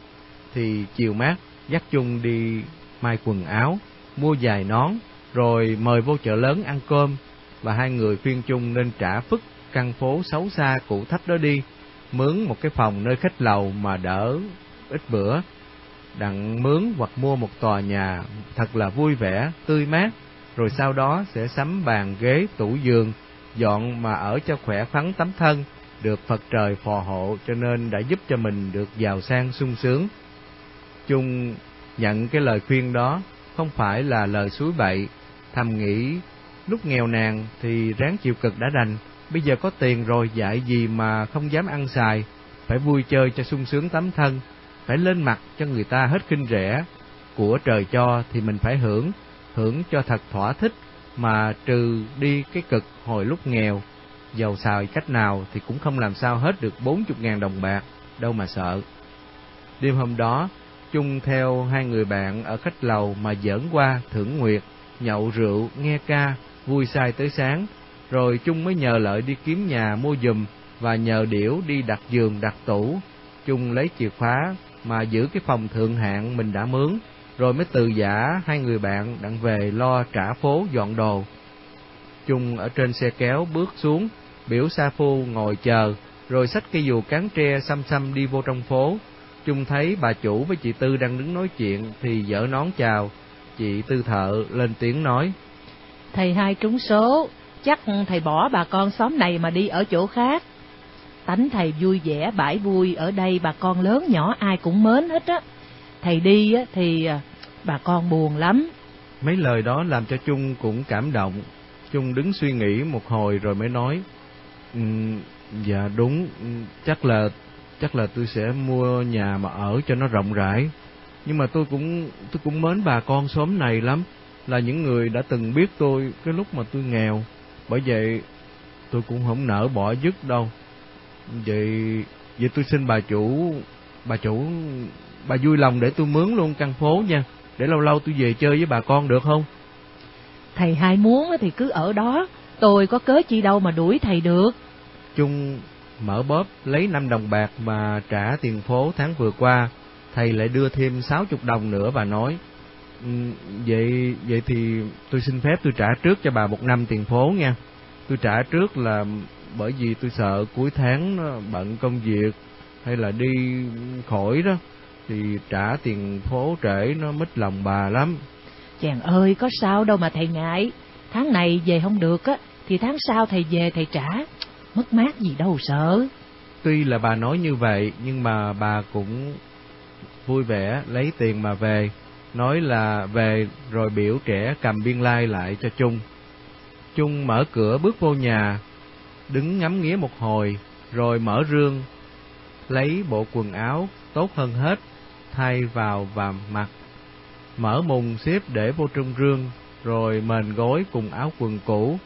thì chiều mát dắt Chung đi mai quần áo, mua vài nón, rồi mời vô chợ lớn ăn cơm, và hai người khuyên Chung nên trả phức căn phố xấu xa cũ thấp đó đi, mướn một cái phòng nơi khách lầu mà đỡ ít bữa, đặng mướn hoặc mua một tòa nhà thật là vui vẻ, tươi mát, rồi sau đó sẽ sắm bàn ghế, tủ giường, dọn mà ở cho khỏe khoắn tấm thân, được Phật trời phò hộ cho nên đã giúp cho mình được giàu sang sung sướng. Chung nhận cái lời khuyên đó không phải là lời suối bậy, thầm nghĩ lúc nghèo nàn thì ráng chịu cực đã đành, bây giờ có tiền rồi dạy gì mà không dám ăn xài, phải vui chơi cho sung sướng tấm thân, phải lên mặt cho người ta hết khinh rẻ, của trời cho thì mình phải hưởng, hưởng cho thật thỏa thích, mà trừ đi cái cực hồi lúc nghèo, giàu xài cách nào thì cũng không làm sao hết được bốn chục ngàn đồng bạc, đâu mà sợ. Đêm hôm đó, chung theo hai người bạn ở khách lầu mà giỡn qua thưởng nguyệt, nhậu rượu, nghe ca, vui say tới sáng, rồi chung mới nhờ lợi đi kiếm nhà mua giùm và nhờ điểu đi đặt giường đặt tủ. Chung lấy chìa khóa mà giữ cái phòng thượng hạng mình đã mướn, rồi mới từ giả hai người bạn đặng về lo trả phố dọn đồ. Chung ở trên xe kéo bước xuống, biểu Sa Phu ngồi chờ, rồi xách cây dù cán tre xăm xăm đi vô trong phố. Chung thấy bà chủ với chị Tư đang đứng nói chuyện thì dở nón chào. Chị Tư thợ lên tiếng nói. Thầy hai trúng số, chắc thầy bỏ bà con xóm này mà đi ở chỗ khác. Tánh thầy vui vẻ, bãi vui, ở đây bà con lớn nhỏ ai cũng mến hết á. Thầy đi á thì à, bà con buồn lắm. Mấy lời đó làm cho chung cũng cảm động. chung đứng suy nghĩ một hồi rồi mới nói, um, dạ đúng, ừ, chắc là chắc là tôi sẽ mua nhà mà ở cho nó rộng rãi. Nhưng mà tôi cũng tôi cũng mến bà con xóm này lắm, là những người đã từng biết tôi cái lúc mà tôi nghèo. Bởi vậy tôi cũng không nỡ bỏ dứt đâu. Vậy vậy tôi xin bà chủ bà chủ bà vui lòng để tôi mướn luôn căn phố nha, để lâu lâu tôi về chơi với bà con được không? Thầy hai muốn thì cứ ở đó, tôi có cớ chi đâu mà đuổi thầy được. Chung mở bóp lấy năm đồng bạc mà trả tiền phố tháng vừa qua, thầy lại đưa thêm sáu chục đồng nữa và nói, ừ, vậy vậy thì tôi xin phép tôi trả trước cho bà một năm tiền phố nha. Tôi trả trước là bởi vì tôi sợ cuối tháng bận công việc hay là đi khỏi đó thì trả tiền phố trễ nó mít lòng bà lắm. Chàng ơi, có sao đâu mà thầy ngại. Tháng này về không được á, thì tháng sau thầy về thầy trả. Mất mát gì đâu sợ. Tuy là bà nói như vậy, nhưng mà bà cũng vui vẻ lấy tiền mà về. Nói là về rồi biểu trẻ cầm biên lai lại cho Trung. Trung mở cửa bước vô nhà, đứng ngắm nghía một hồi, rồi mở rương, lấy bộ quần áo tốt hơn hết, thay vào và mặc mở mùng xếp để vô trong rương, rồi mền gối cùng áo quần cũ.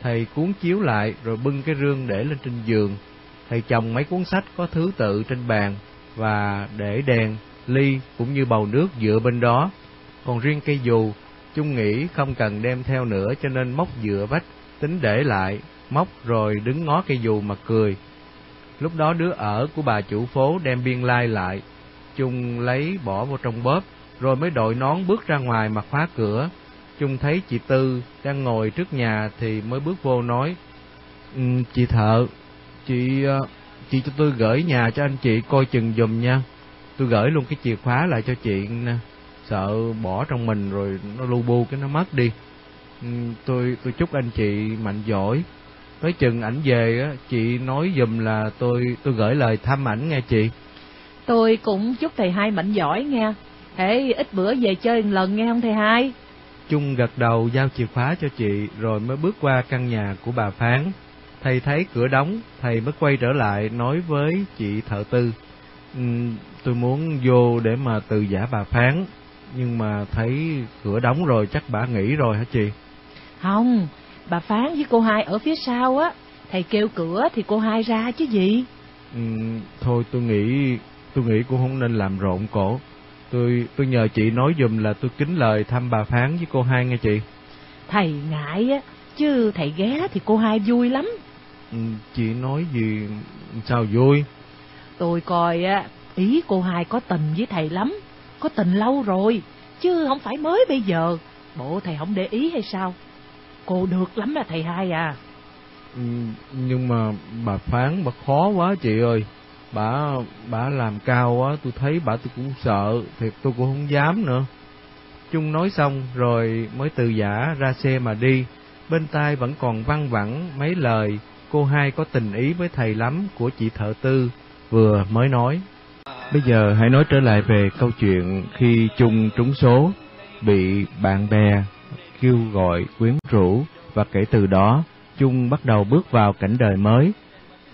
Thầy cuốn chiếu lại rồi bưng cái rương để lên trên giường. Thầy chồng mấy cuốn sách có thứ tự trên bàn và để đèn, ly cũng như bầu nước dựa bên đó. Còn riêng cây dù, Chung nghĩ không cần đem theo nữa cho nên móc dựa vách, tính để lại, móc rồi đứng ngó cây dù mà cười. Lúc đó đứa ở của bà chủ phố đem biên lai lại, Chung lấy bỏ vô trong bóp, rồi mới đội nón bước ra ngoài mà khóa cửa. Trung thấy chị Tư đang ngồi trước nhà thì mới bước vô nói, um, Chị thợ, chị ờ, chị cho tôi gửi nhà cho anh chị coi chừng dùm nha. Tôi gửi luôn cái chìa khóa lại cho chị nè, sợ bỏ trong mình rồi nó lu bu cái nó mất đi. Um, tôi tôi chúc anh chị mạnh giỏi. Tới chừng ảnh về á, chị nói dùm là tôi tôi gửi lời thăm ảnh nghe chị. Tôi cũng chúc thầy hai mạnh giỏi nghe. Thế ít bữa về chơi một lần nghe không thầy hai? Trung gật đầu giao chìa khóa cho chị rồi mới bước qua căn nhà của bà Phán. Thầy thấy cửa đóng, thầy mới quay trở lại nói với chị thợ tư. Um, tôi muốn vô để mà từ giả bà Phán, nhưng mà thấy cửa đóng rồi chắc bà nghỉ rồi hả chị? Không, bà Phán với cô hai ở phía sau á, thầy kêu cửa thì cô hai ra chứ gì? Um, thôi tôi nghĩ tôi nghĩ cũng không nên làm rộn cổ. Tôi tôi nhờ chị nói dùm là tôi kính lời thăm bà phán với cô hai nghe chị. Thầy ngại á chứ thầy ghé thì cô hai vui lắm. Ừ, chị nói gì sao vui? Tôi coi á ý cô hai có tình với thầy lắm có tình lâu rồi chứ không phải mới bây giờ. Bộ thầy không để ý hay sao cô được lắm là thầy hai à. Ừ, nhưng mà bà phán bà khó quá chị ơi. Bà bà làm cao quá tôi thấy bà tôi cũng sợ thiệt tôi cũng không dám nữa. Chung nói xong rồi mới từ giả ra xe mà đi. Bên tai vẫn còn văng vẳng mấy lời. Cô hai có tình ý với thầy lắm của chị thợ tư vừa mới nói. Bây giờ hãy nói trở lại về câu chuyện khi chung trúng số bị bạn bè kêu gọi quyến rũ và kể từ đó chung bắt đầu bước vào cảnh đời mới.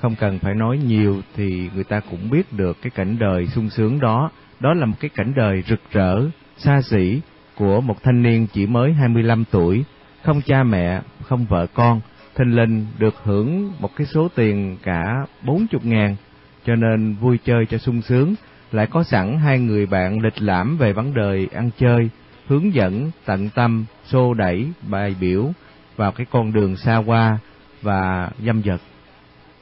Không cần phải nói nhiều thì người ta cũng biết được cái cảnh đời sung sướng đó, đó là một cái cảnh đời rực rỡ, xa xỉ của một thanh niên chỉ mới 25 tuổi, không cha mẹ, không vợ con, thình linh được hưởng một cái số tiền cả 40 ngàn, cho nên vui chơi cho sung sướng, lại có sẵn hai người bạn lịch lãm về vấn đề ăn chơi, hướng dẫn, tận tâm, xô đẩy, bài biểu vào cái con đường xa hoa và dâm dật.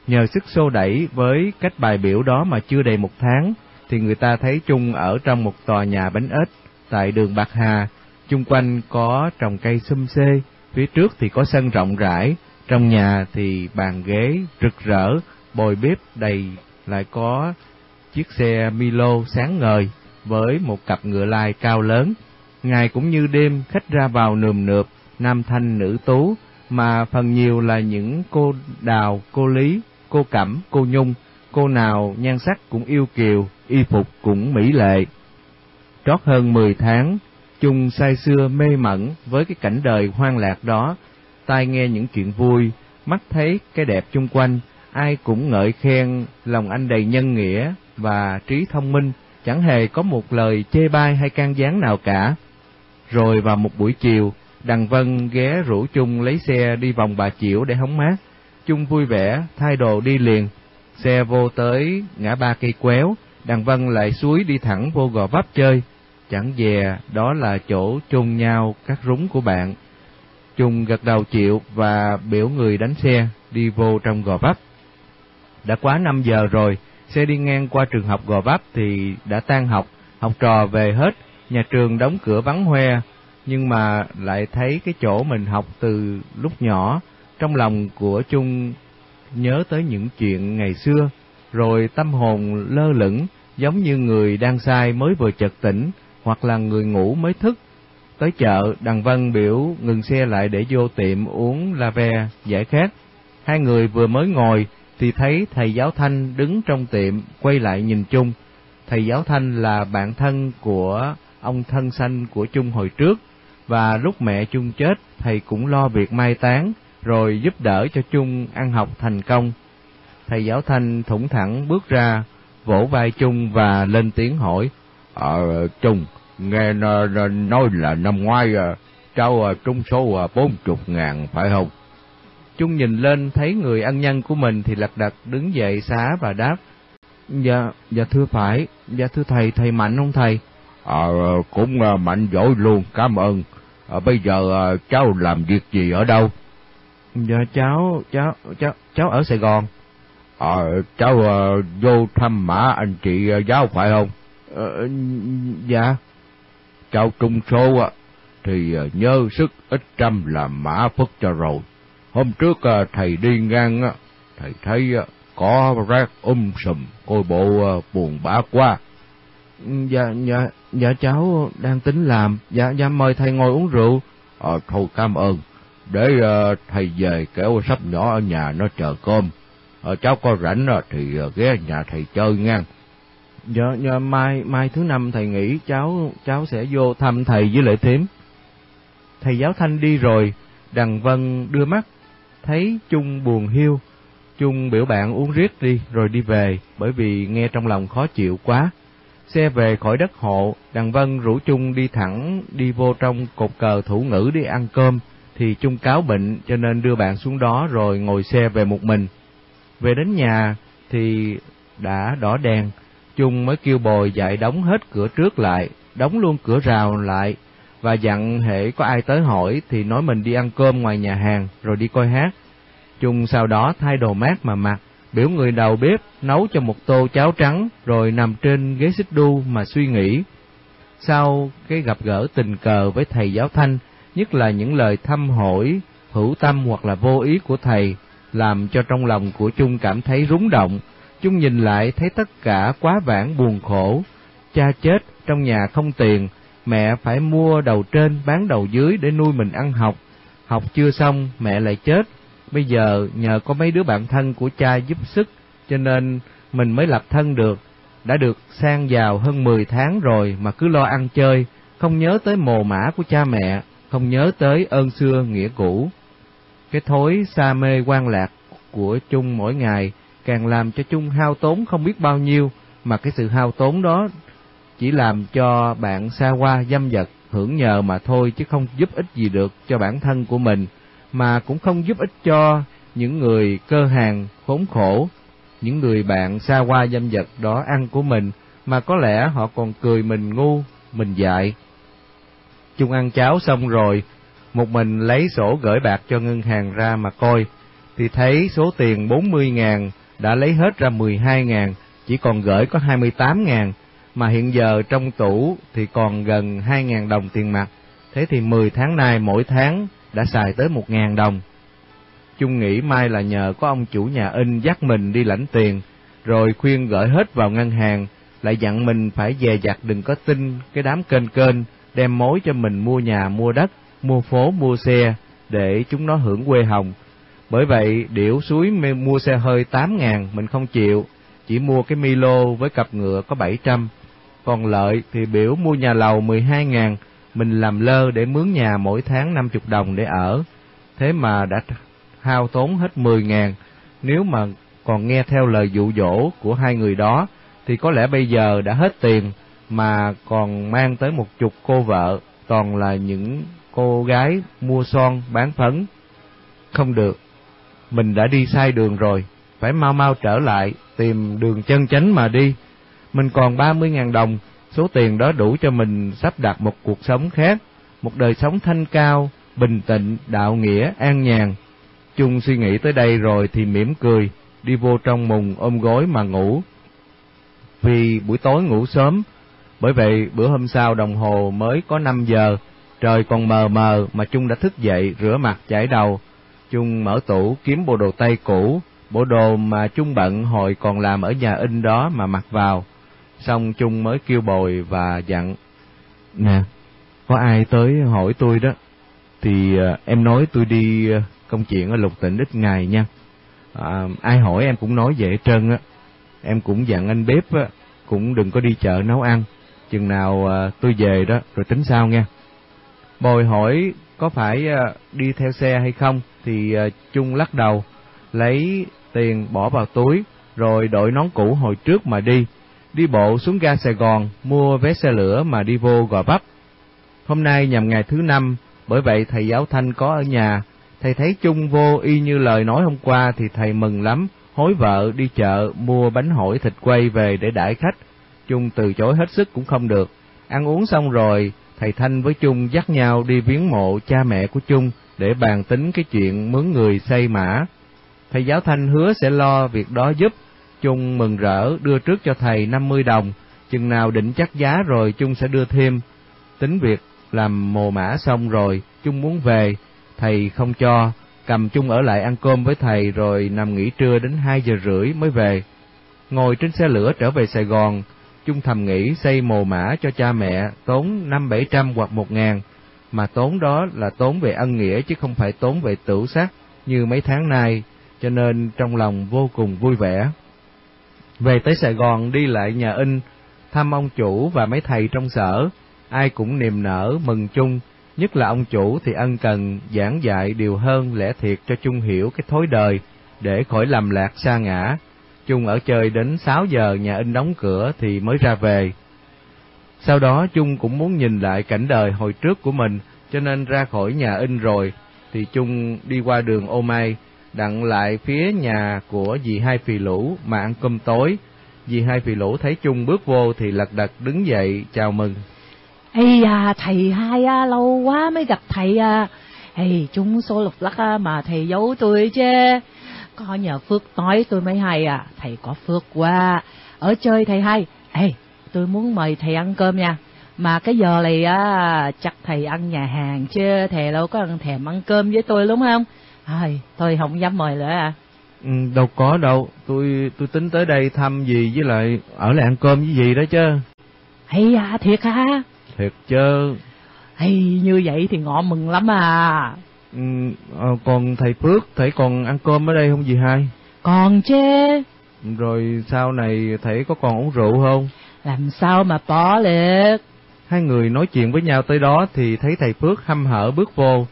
Nhờ sức xô đẩy với cách bài biểu đó mà chưa đầy một tháng, thì người ta thấy Trung ở trong một tòa nhà bánh ếch tại đường Bạc Hà, chung quanh có trồng cây xum xê, phía trước thì có sân rộng rãi, trong nhà thì bàn ghế rực rỡ, bồi bếp đầy, lại có chiếc xe Milo sáng ngời với một cặp ngựa lai cao lớn. Ngày cũng như đêm khách ra vào nườm nượp, nam thanh nữ tú, mà phần nhiều là những cô đào, cô lý, cô Cẩm, cô Nhung, cô nào nhan sắc cũng yêu kiều, y phục cũng mỹ lệ. Trót hơn mười tháng, chung say xưa mê mẩn với cái cảnh đời hoang lạc đó, tai nghe những chuyện vui, mắt thấy cái đẹp chung quanh, ai cũng ngợi khen lòng anh đầy nhân nghĩa và trí thông minh, chẳng hề có một lời chê bai hay can gián nào cả. Rồi vào một buổi chiều, Đằng Vân ghé rủ Chung lấy xe đi vòng Bà Chiểu để hóng mát. Chung vui vẻ, thay đồ đi liền. Xe vô tới ngã ba cây quéo, Đằng Vân lại suối đi thẳng vô gò vấp chơi. Chẳng dè, đó là chỗ chung nhau các rúng của bạn. Chung gật đầu chịu và biểu người đánh xe, đi vô trong gò vấp. Đã quá năm giờ rồi, xe đi ngang qua trường học gò vấp thì đã tan học, học trò về hết, nhà trường đóng cửa vắng hoe, nhưng mà lại thấy cái chỗ mình học từ lúc nhỏ, trong lòng của Chung nhớ tới những chuyện ngày xưa, rồi tâm hồn lơ lửng, giống như người đang say mới vừa chợt tỉnh, hoặc là người ngủ mới thức. Tới chợ, Đằng Vân biểu ngừng xe lại để vô tiệm uống la ve, giải khát. Hai người vừa mới ngồi, thì thấy thầy giáo Thanh đứng trong tiệm, quay lại nhìn chung. Thầy giáo Thanh là bạn thân của ông thân sanh của Chung hồi trước, và lúc mẹ Chung chết, thầy cũng lo việc mai táng, rồi giúp đỡ cho Chung ăn học thành công. Thầy giáo Thanh thủng thẳng bước ra, vỗ vai Chung và lên tiếng hỏi, Ờ, Chung, nghe nói là năm ngoái ờ, cháu ờ, trúng số ờ, bốn chục ngàn phải không? Chung nhìn lên thấy người ân nhân của mình thì lật đật đứng dậy xá và đáp, Dạ, dạ thưa phải, dạ thưa thầy, thầy mạnh không thầy? Ờ, cũng mạnh giỏi luôn, cảm ơn. À, bây giờ cháu làm việc gì ở đâu? Dạ cháu, cháu, cháu, cháu ở Sài Gòn. Ờ, cháu uh, vô thăm mã anh chị uh, giáo phải không? Ờ, dạ. Cháu trung số uh, thì uh, nhớ sức ít trăm làm mã phất cho rồi. Hôm trước uh, thầy đi ngang, uh, thầy thấy uh, có rác um sùm, coi bộ uh, buồn bã quá. Dạ, dạ, dạ cháu đang tính làm, dạ, dạ mời thầy ngồi uống rượu. Ờ, thôi cảm ơn, để uh, thầy về kéo sắp nhỏ ở nhà nó chờ cơm. Ờ, cháu có rảnh uh, thì uh, ghé nhà thầy chơi ngang. Dạ, dạ mai mai thứ năm thầy nghỉ cháu cháu sẽ vô thăm thầy với lệ thím. Thầy giáo thanh đi rồi, Đằng Vân đưa mắt thấy Chung buồn hiu. Chung biểu bạn uống riết đi rồi đi về bởi vì nghe trong lòng khó chịu quá. Xe về khỏi đất hộ, Đằng Vân rủ Chung đi thẳng đi vô trong cột cờ thủ ngữ đi ăn cơm, thì Chung cáo bệnh cho nên đưa bạn xuống đó rồi ngồi xe về một mình. Về đến nhà thì đã đỏ đèn, Chung mới kêu bồi dạy đóng hết cửa trước lại, đóng luôn cửa rào lại, và dặn hệ có ai tới hỏi thì nói mình đi ăn cơm ngoài nhà hàng rồi đi coi hát. Chung sau đó thay đồ mát mà mặc, biểu người đầu bếp nấu cho một tô cháo trắng rồi nằm trên ghế xích đu mà suy nghĩ. Sau cái gặp gỡ tình cờ với thầy giáo Thanh, nhất là những lời thăm hỏi, hữu tâm hoặc là vô ý của thầy, làm cho trong lòng của Chung cảm thấy rúng động. Chung nhìn lại thấy tất cả quá vãng buồn khổ. Cha chết, trong nhà không tiền, mẹ phải mua đầu trên bán đầu dưới để nuôi mình ăn học. Học chưa xong, mẹ lại chết. Bây giờ nhờ có mấy đứa bạn thân của cha giúp sức, cho nên mình mới lập thân được. Đã được sang giàu hơn 10 tháng rồi mà cứ lo ăn chơi, không nhớ tới mồ mã của cha mẹ, không nhớ tới ơn xưa nghĩa cũ. Cái thối xa mê quan lạc của Chung mỗi ngày càng làm cho Chung hao tốn không biết bao nhiêu, mà cái sự hao tốn đó chỉ làm cho bạn xa hoa dâm vật hưởng nhờ mà thôi chứ không giúp ích gì được cho bản thân của mình, mà cũng không giúp ích cho những người cơ hàng khốn khổ, những người bạn xa hoa dâm vật đó ăn của mình, mà có lẽ họ còn cười mình ngu, mình dại. Chung ăn cháo xong rồi, một mình lấy sổ gửi bạc cho ngân hàng ra mà coi, thì thấy số tiền 40 ngàn đã lấy hết ra 12 ngàn, chỉ còn gửi có 28 ngàn, mà hiện giờ trong tủ thì còn gần hai ngàn đồng tiền mặt, thế thì 10 tháng nay mỗi tháng đã xài tới một ngàn đồng. Chung nghĩ mai là nhờ có ông chủ nhà in dắt mình đi lãnh tiền, rồi khuyên gửi hết vào ngân hàng, lại dặn mình phải dè dặt đừng có tin cái đám kênh kênh đem mối cho mình mua nhà mua đất, mua phố mua xe để chúng nó hưởng quê hồng. Bởi vậy, điểu suối mua xe hơi 8 ngàn mình không chịu, chỉ mua cái Milo với cặp ngựa có 700. Còn lợi thì biểu mua nhà lầu 12 ngàn, mình làm lơ để mướn nhà mỗi tháng 50 đồng để ở. Thế mà đã hao tốn hết 10 ngàn, nếu mà còn nghe theo lời dụ dỗ của hai người đó, thì có lẽ bây giờ đã hết tiền mà còn mang tới một chục cô vợ, toàn là những cô gái mua son bán phấn. Không được, mình đã đi sai đường rồi, phải mau mau trở lại, tìm đường chân chánh mà đi. Mình còn ba mươi ngàn đồng, số tiền đó đủ cho mình sắp đặt một cuộc sống khác, một đời sống thanh cao, bình tĩnh, đạo nghĩa, an nhàn. Chung suy nghĩ tới đây rồi thì mỉm cười, đi vô trong mùng ôm gối mà ngủ. Vì buổi tối ngủ sớm, bởi vậy bữa hôm sau đồng hồ mới có 5 giờ, trời còn mờ mờ mà Chung đã thức dậy rửa mặt chải đầu. Chung mở tủ kiếm bộ đồ tây cũ, bộ đồ mà Chung bận hồi còn làm ở nhà in đó mà mặc vào. Xong Chung mới kêu bồi và dặn. Nè, có ai tới hỏi tôi đó, thì uh, em nói tôi đi uh, công chuyện ở lục tỉnh ít ngày nha. À, ai hỏi em cũng nói dễ trơn á. Em cũng dặn anh bếp á, cũng đừng có đi chợ nấu ăn. Chừng nào à, tôi về đó rồi tính sao nha. Bồi hỏi có phải à, đi theo xe hay không thì à, Trung lắc đầu, lấy tiền bỏ vào túi rồi đội nón cũ hồi trước mà đi. Đi bộ xuống ga Sài Gòn mua vé xe lửa mà đi vô Gò Vấp. Hôm nay nhằm ngày thứ năm, bởi vậy thầy giáo Thanh có ở nhà Thầy thấy Trung vô y như lời nói hôm qua thì thầy mừng lắm, hối vợ đi chợ mua bánh hỏi thịt quay về để đãi khách. Trung từ chối hết sức cũng không được. Ăn uống xong rồi, thầy Thanh với Trung dắt nhau đi viếng mộ cha mẹ của Trung để bàn tính cái chuyện mướn người xây mã. Thầy giáo Thanh hứa sẽ lo việc đó giúp chung mừng rỡ đưa trước cho thầy 50 đồng, chừng nào định chắc giá rồi chung sẽ đưa thêm. Tính việc làm mồ mã xong rồi, chung muốn về, thầy không cho, cầm chung ở lại ăn cơm với thầy rồi nằm nghỉ trưa đến hai giờ rưỡi mới về. Ngồi trên xe lửa trở về Sài Gòn, chung thầm nghĩ xây mồ mã cho cha mẹ tốn năm bảy trăm hoặc một ngàn, mà tốn đó là tốn về ân nghĩa chứ không phải tốn về tửu sắc như mấy tháng nay, cho nên trong lòng vô cùng vui vẻ. Về tới Sài Gòn đi lại nhà in, thăm ông chủ và mấy thầy trong sở, ai cũng niềm nở mừng chung Nhất là ông chủ thì ân cần giảng dạy điều hơn lẽ thiệt cho chung hiểu cái thối đời để khỏi lầm lạc xa ngã. chung ở chơi đến 6 giờ nhà in đóng cửa thì mới ra về. Sau đó chung cũng muốn nhìn lại cảnh đời hồi trước của mình cho nên ra khỏi nhà in rồi thì chung đi qua đường ô mai đặng lại phía nhà của dì hai phì lũ mà ăn cơm tối. Dì hai phì lũ thấy chung bước vô thì lật đật đứng dậy chào mừng. Ây à thầy hai à, lâu quá mới gặp thầy à. Ây, chúng số lục lắc à, mà thầy giấu tôi chứ. Có nhờ Phước nói tôi mới hay à, thầy có Phước quá. Ở chơi thầy hai, ê, tôi muốn mời thầy ăn cơm nha. Mà cái giờ này á, chắc thầy ăn nhà hàng chứ, thầy đâu có ăn thèm ăn cơm với tôi đúng không? Ai, tôi không dám mời nữa à. Ừ, đâu có đâu, tôi tôi tính tới đây thăm gì với lại ở lại ăn cơm với gì đó chứ. Hay à, thiệt hả? Thiệt chứ. Hay như vậy thì ngọ mừng lắm à. Ừ, à, còn thầy Phước, thầy còn ăn cơm ở đây không gì hai? Còn chứ. Rồi sau này thầy có còn uống rượu không? Làm sao mà bỏ được. Hai người nói chuyện với nhau tới đó thì thấy thầy Phước hăm hở bước vô.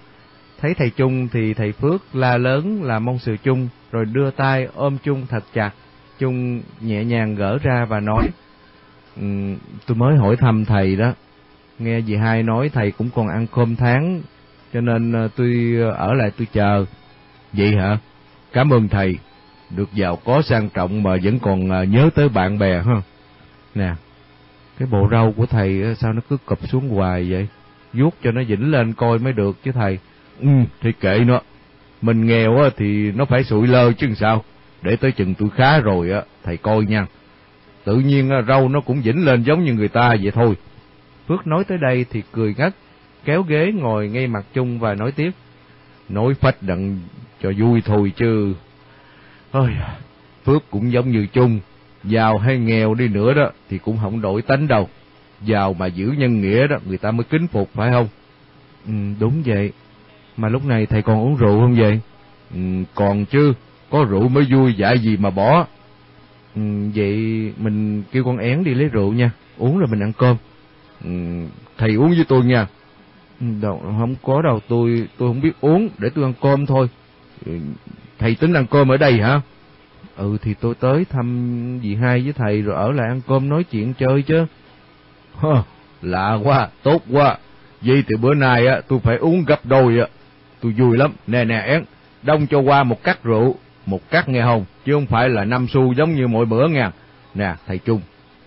Thấy thầy Trung thì thầy Phước la lớn là mong sự chung, rồi đưa tay ôm Trung thật chặt. Trung nhẹ nhàng gỡ ra và nói, um, tôi mới hỏi thăm thầy đó, nghe dì hai nói thầy cũng còn ăn cơm tháng cho nên ờ, tôi ờ, ở lại tôi chờ. Vậy hả? Cảm ơn thầy. Được giàu có sang trọng mà vẫn còn ờ, nhớ tới bạn bè ha? Nè cái bộ râu của thầy sao nó cứ cụp xuống hoài vậy? Vuốt cho nó vĩnh lên coi mới được chứ thầy ừ thì kệ nó mình nghèo thì nó phải sụi lơ chứ sao để tới chừng tôi khá rồi á thầy coi nha tự nhiên râu nó cũng dĩnh lên giống như người ta vậy thôi Phước nói tới đây thì cười ngất, kéo ghế ngồi ngay mặt chung và nói tiếp. Nói phách đặng cho vui thôi chứ. Ôi, Phước cũng giống như chung, giàu hay nghèo đi nữa đó thì cũng không đổi tánh đâu. Giàu mà giữ nhân nghĩa đó người ta mới kính phục phải không? Ừ, đúng vậy. Mà lúc này thầy còn uống rượu không vậy? Ừ, còn chứ, có rượu mới vui dạy gì mà bỏ. Ừ, vậy mình kêu con én đi lấy rượu nha, uống rồi mình ăn cơm. Ừ, thầy uống với tôi nha ừ, đâu không có đâu tôi tôi không biết uống để tôi ăn cơm thôi ừ, thầy tính ăn cơm ở đây hả Ừ thì tôi tới thăm dì hai với thầy rồi ở lại ăn cơm nói chuyện chơi chứ. Hơ, lạ quá, tốt quá. Vậy thì bữa nay á tôi phải uống gấp đôi á. Tôi vui lắm. Nè nè én, đông cho qua một cắt rượu, một cắt nghe không, chứ không phải là năm xu giống như mọi bữa nha. Nè, thầy Trung,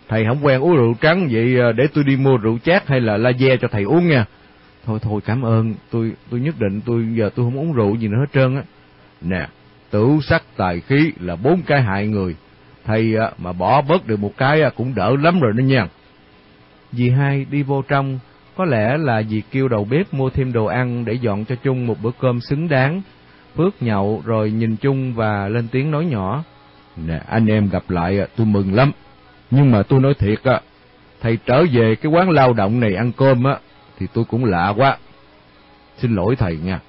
thầy không quen uống rượu trắng vậy à, để tôi đi mua rượu chát hay là la ve cho thầy uống nha. Thôi thôi cảm ơn, tôi tôi nhất định tôi giờ tôi không uống rượu gì nữa hết trơn á. Nè, tử sắc tài khí là bốn cái hại người. Thầy à, mà bỏ bớt được một cái à, cũng đỡ lắm rồi đó nha. Dì hai đi vô trong, có lẽ là vì kêu đầu bếp mua thêm đồ ăn để dọn cho chung một bữa cơm xứng đáng. Phước nhậu rồi nhìn chung và lên tiếng nói nhỏ. Nè, anh em gặp lại à, tôi mừng lắm. Nhưng mà tôi nói thiệt á, thầy trở về cái quán lao động này ăn cơm á, thì tôi cũng lạ quá. Xin lỗi thầy nha.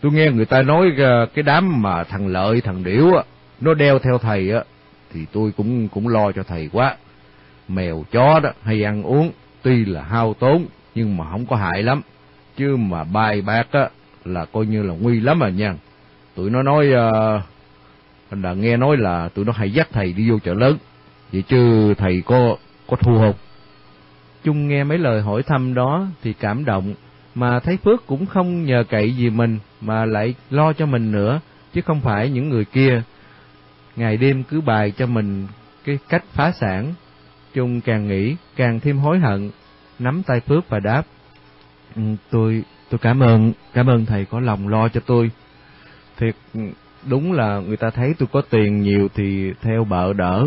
Tôi nghe người ta nói à, cái đám mà thằng Lợi, thằng Điểu á, nó đeo theo thầy á, thì tôi cũng cũng lo cho thầy quá. Mèo chó đó hay ăn uống, tuy là hao tốn nhưng mà không có hại lắm. Chứ mà bài bạc á là coi như là nguy lắm à nha. Tụi nó nói ờ, uh, là nghe nói là tụi nó hay dắt thầy đi vô chợ lớn. Vậy chứ thầy có có thua không? Chung nghe mấy lời hỏi thăm đó thì cảm động, mà thấy Phước cũng không nhờ cậy gì mình mà lại lo cho mình nữa, chứ không phải những người kia. Ngày đêm cứ bài cho mình cái cách phá sản. Chung càng nghĩ càng thêm hối hận, nắm tay Phước và đáp. Ừ, tôi tôi cảm ơn, cảm ơn thầy có lòng lo cho tôi. Thiệt ừ, đúng là người ta thấy tôi có tiền nhiều thì theo bợ đỡ,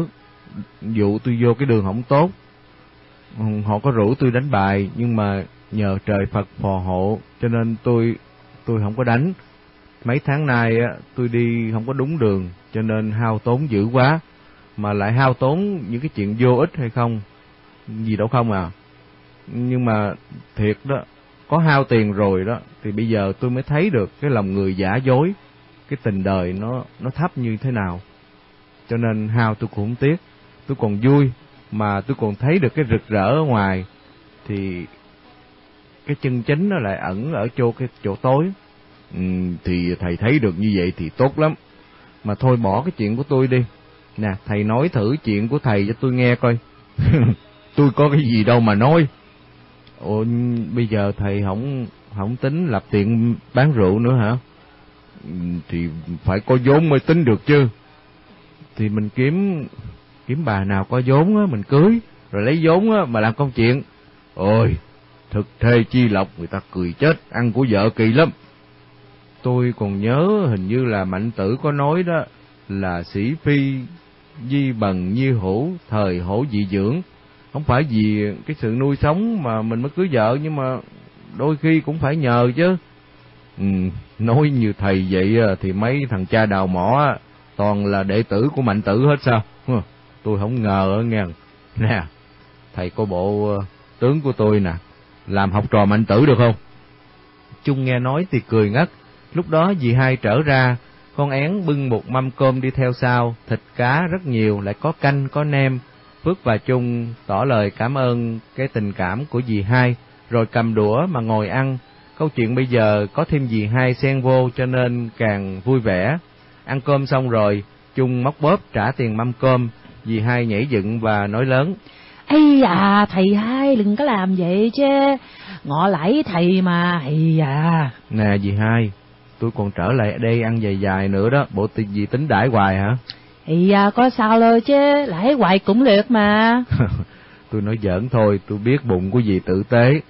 dụ tôi vô cái đường không tốt. Họ có rủ tôi đánh bài nhưng mà nhờ trời Phật phò hộ cho nên tôi tôi không có đánh. Mấy tháng nay á tôi đi không có đúng đường cho nên hao tốn dữ quá mà lại hao tốn những cái chuyện vô ích hay không gì đâu không à. Nhưng mà thiệt đó, có hao tiền rồi đó thì bây giờ tôi mới thấy được cái lòng người giả dối, cái tình đời nó nó thấp như thế nào. Cho nên hao tôi cũng không tiếc, tôi còn vui mà tôi còn thấy được cái rực rỡ ở ngoài thì cái chân chính nó lại ẩn ở chỗ cái chỗ tối. Ừ, thì thầy thấy được như vậy thì tốt lắm. Mà thôi bỏ cái chuyện của tôi đi. Nè, thầy nói thử chuyện của thầy cho tôi nghe coi. tôi có cái gì đâu mà nói. Ồ, bây giờ thầy không không tính lập tiệm bán rượu nữa hả? Thì phải có vốn mới tính được chứ. Thì mình kiếm kiếm bà nào có vốn á mình cưới, rồi lấy vốn á mà làm công chuyện. Ôi, thực thê chi lộc người ta cười chết, ăn của vợ kỳ lắm. Tôi còn nhớ hình như là mạnh tử có nói đó là sĩ phi di bần như hổ thời hổ dị dưỡng không phải vì cái sự nuôi sống mà mình mới cưới vợ nhưng mà đôi khi cũng phải nhờ chứ. Ừ, nói như thầy vậy thì mấy thằng cha đào mỏ toàn là đệ tử của mạnh tử hết sao? Tôi không ngờ nghe. Nè thầy có bộ ờ, tướng của tôi nè làm học trò mạnh tử được không? Chung nghe nói thì cười ngất. Lúc đó dì hai trở ra con én bưng một mâm cơm đi theo sau. Thịt cá rất nhiều lại có canh có nem. Phước và Trung tỏ lời cảm ơn cái tình cảm của dì hai, rồi cầm đũa mà ngồi ăn. Câu chuyện bây giờ có thêm dì hai xen vô cho nên càng vui vẻ. Ăn cơm xong rồi, Trung móc bóp trả tiền mâm cơm, dì hai nhảy dựng và nói lớn. Ây à, thầy hai đừng có làm vậy chứ, ngọ lãi thầy mà, ây à. Nè dì hai, tôi còn trở lại đây ăn dài dài nữa đó, bộ gì tính đãi hoài hả? Thì à, có sao lơ chứ, lãi hoài cũng được mà. tôi nói giỡn thôi, tôi biết bụng của dì tử tế.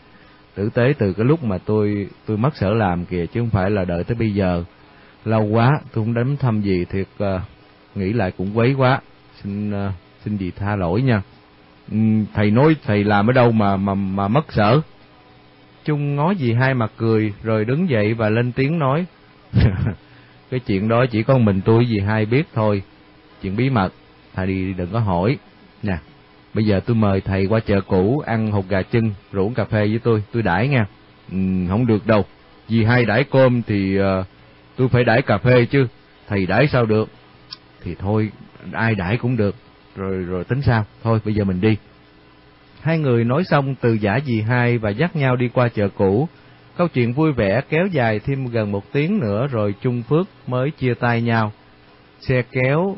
Tử tế từ cái lúc mà tôi tôi mất sở làm kìa, chứ không phải là đợi tới bây giờ. Lâu quá, tôi không đến thăm gì, thiệt uh, nghĩ lại cũng quấy quá. Xin uh, xin dì tha lỗi nha. Ừ, thầy nói thầy làm ở đâu mà mà mà mất sở? Trung ngó dì hai mặt cười, rồi đứng dậy và lên tiếng nói. cái chuyện đó chỉ có mình tôi dì hai biết thôi chuyện bí mật, thầy đi đừng có hỏi. Nè, bây giờ tôi mời thầy qua chợ cũ ăn hột gà chân, rủ cà phê với tôi, tôi đãi nha. Ừ, không được đâu, vì hai đãi cơm thì uh, tôi phải đãi cà phê chứ, thầy đãi sao được? Thì thôi, ai đãi cũng được, rồi rồi tính sao, thôi bây giờ mình đi. Hai người nói xong từ giả dì hai và dắt nhau đi qua chợ cũ. Câu chuyện vui vẻ kéo dài thêm gần một tiếng nữa rồi Trung Phước mới chia tay nhau xe kéo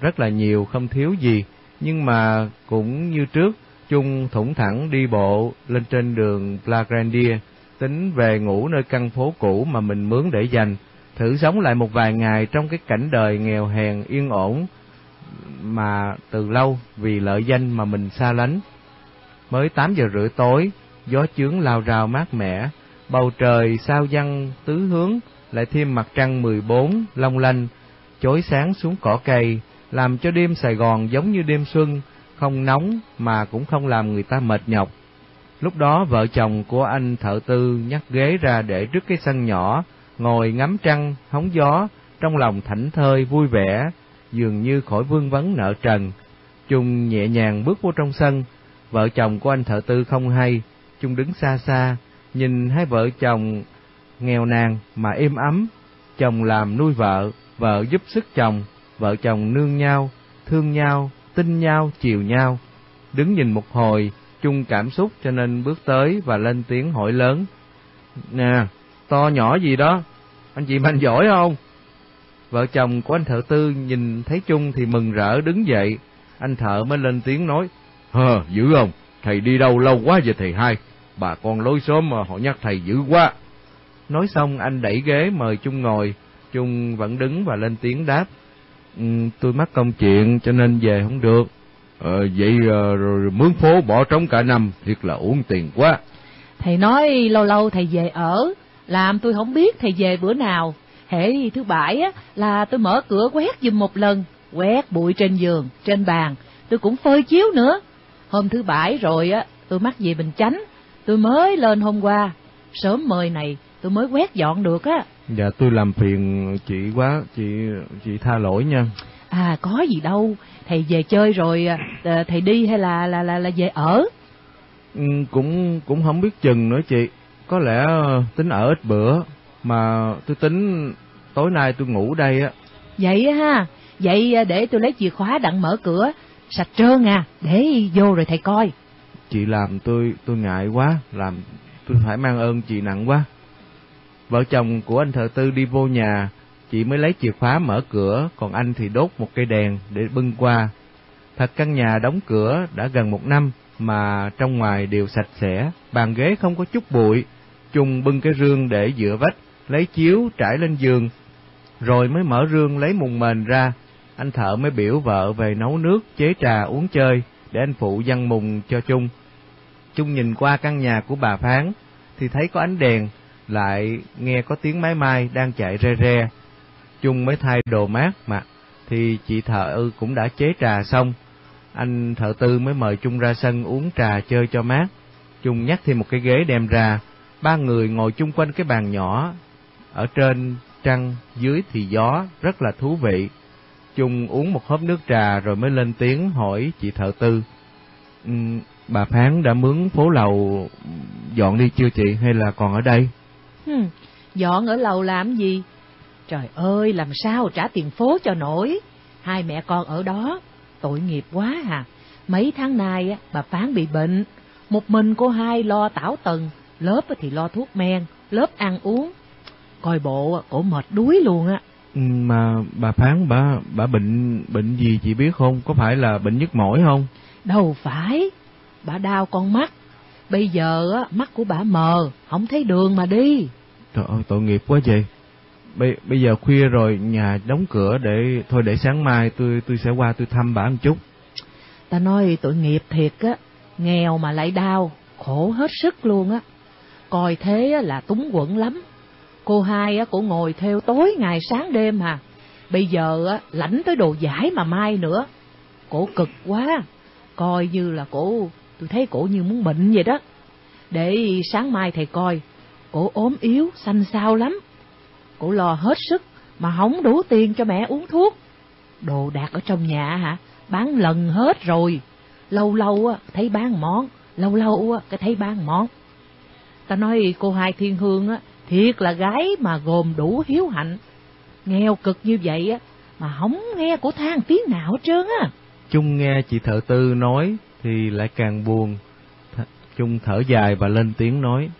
rất là nhiều, không thiếu gì, nhưng mà cũng như trước, Chung thủng thẳng đi bộ lên trên đường Plagrandia, tính về ngủ nơi căn phố cũ mà mình mướn để dành, thử sống lại một vài ngày trong cái cảnh đời nghèo hèn yên ổn mà từ lâu vì lợi danh mà mình xa lánh. Mới tám giờ rưỡi tối, gió chướng lao rào mát mẻ, bầu trời sao văng tứ hướng, lại thêm mặt trăng 14 long lanh, chói sáng xuống cỏ cây, làm cho đêm Sài Gòn giống như đêm xuân, không nóng mà cũng không làm người ta mệt nhọc. Lúc đó vợ chồng của anh thợ tư nhắc ghế ra để trước cái sân nhỏ, ngồi ngắm trăng, hóng gió, trong lòng thảnh thơi vui vẻ, dường như khỏi vương vấn nợ trần. Chung nhẹ nhàng bước vô trong sân, vợ chồng của anh thợ tư không hay, Chung đứng xa xa, nhìn hai vợ chồng nghèo nàn mà êm ấm, chồng làm nuôi vợ, vợ giúp sức chồng, vợ chồng nương nhau, thương nhau, tin nhau, chiều nhau. Đứng nhìn một hồi, chung cảm xúc cho nên bước tới và lên tiếng hỏi lớn. Nè, to nhỏ gì đó, anh chị mạnh giỏi không? Vợ chồng của anh thợ tư nhìn thấy chung thì mừng rỡ đứng dậy, anh thợ mới lên tiếng nói, Hờ, dữ không? Thầy đi đâu lâu quá vậy thầy hai? Bà con lối xóm mà họ nhắc thầy dữ quá. Nói xong anh đẩy ghế mời Chung ngồi, Chung vẫn đứng và lên tiếng đáp. Ừ, tôi mắc công chuyện cho nên về không được. Ờ, vậy rồi, rồi mướn phố bỏ trống cả năm, thiệt là uống tiền quá. Thầy nói lâu lâu thầy về ở, làm tôi không biết thầy về bữa nào. hễ thứ bảy á, là tôi mở cửa quét giùm một lần, quét bụi trên giường, trên bàn, tôi cũng phơi chiếu nữa. Hôm thứ bảy rồi á, tôi mắc về Bình Chánh, tôi mới lên hôm qua, sớm mời này tôi mới quét dọn được á. Dạ tôi làm phiền chị quá, chị chị tha lỗi nha. À có gì đâu, thầy về chơi rồi à, thầy đi hay là là là là về ở? Ừ, cũng cũng không biết chừng nữa chị, có lẽ ờ, tính ở ít bữa mà tôi tính tối nay tôi ngủ đây á. Vậy ha, vậy à, để tôi lấy chìa khóa đặng mở cửa, sạch trơn à, để vô rồi thầy coi. Chị làm tôi tôi ngại quá, làm tôi phải mang ơn chị nặng quá. Vợ chồng của anh thợ tư đi vô nhà, chị mới lấy chìa khóa mở cửa, còn anh thì đốt một cây đèn để bưng qua. Thật căn nhà đóng cửa đã gần một năm, mà trong ngoài đều sạch sẽ, bàn ghế không có chút bụi. Chung bưng cái rương để dựa vách, lấy chiếu trải lên giường, rồi mới mở rương lấy mùng mền ra. Anh thợ mới biểu vợ về nấu nước, chế trà uống chơi, để anh phụ văn mùng cho Chung. Chung nhìn qua căn nhà của bà Phán, thì thấy có ánh đèn, lại nghe có tiếng máy mai đang chạy re re. Chung mới thay đồ mát mà, thì chị thợ cũng đã chế trà xong. Anh thợ tư mới mời Chung ra sân uống trà chơi cho mát. Chung nhắc thêm một cái ghế đem ra, ba người ngồi chung quanh cái bàn nhỏ, ở trên trăng, dưới thì gió, rất là thú vị. Chung uống một hớp nước trà rồi mới lên tiếng hỏi chị thợ tư. Um, bà Phán đã mướn phố lầu dọn đi chưa chị hay là còn ở đây? Hmm, dọn ở lầu làm gì? Trời ơi, làm sao trả tiền phố cho nổi? Hai mẹ con ở đó, tội nghiệp quá à. Mấy tháng nay bà Phán bị bệnh, một mình cô hai lo tảo tần, lớp thì lo thuốc men, lớp ăn uống. Coi bộ cổ mệt đuối luôn á. Ừ, mà bà Phán bà bà bệnh bệnh gì chị biết không? Có phải là bệnh nhức mỏi không? Đâu phải, bà đau con mắt. Bây giờ á mắt của bà mờ, không thấy đường mà đi. Trời ơi, tội nghiệp quá vậy. Bây, bây giờ khuya rồi, nhà đóng cửa để thôi để sáng mai tôi tôi sẽ qua tôi thăm bà một chút. Ta nói tội nghiệp thiệt á, nghèo mà lại đau, khổ hết sức luôn á. Coi thế á, là túng quẫn lắm. Cô hai á, cổ ngồi theo tối ngày sáng đêm hà. Bây giờ á, lãnh tới đồ giải mà mai nữa. Cổ cực quá, coi như là cổ, tôi thấy cổ như muốn bệnh vậy đó. Để sáng mai thầy coi, cổ ốm yếu, xanh xao lắm. Cổ lo hết sức, mà không đủ tiền cho mẹ uống thuốc. Đồ đạc ở trong nhà hả, bán lần hết rồi. Lâu lâu á, thấy bán món, lâu lâu á, cái thấy bán món. Ta nói cô hai thiên hương á, thiệt là gái mà gồm đủ hiếu hạnh. Nghèo cực như vậy á, mà không nghe của than tiếng nào hết trơn á. Chung nghe chị thợ tư nói thì lại càng buồn. Chung thở dài và lên tiếng nói.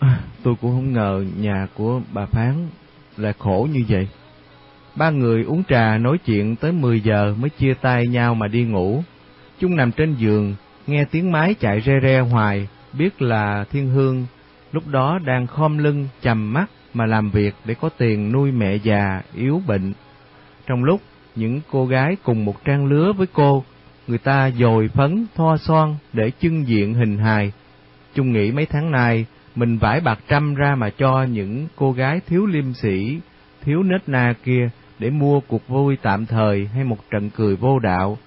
À, tôi cũng không ngờ nhà của bà Phán lại khổ như vậy. Ba người uống trà nói chuyện tới 10 giờ mới chia tay nhau mà đi ngủ. Chung nằm trên giường, nghe tiếng máy chạy re re hoài, biết là Thiên Hương lúc đó đang khom lưng chầm mắt mà làm việc để có tiền nuôi mẹ già yếu bệnh. Trong lúc những cô gái cùng một trang lứa với cô, người ta dồi phấn thoa son để trưng diện hình hài. Chung nghĩ mấy tháng nay mình vải bạc trăm ra mà cho những cô gái thiếu liêm sĩ, thiếu nết na kia để mua cuộc vui tạm thời hay một trận cười vô đạo.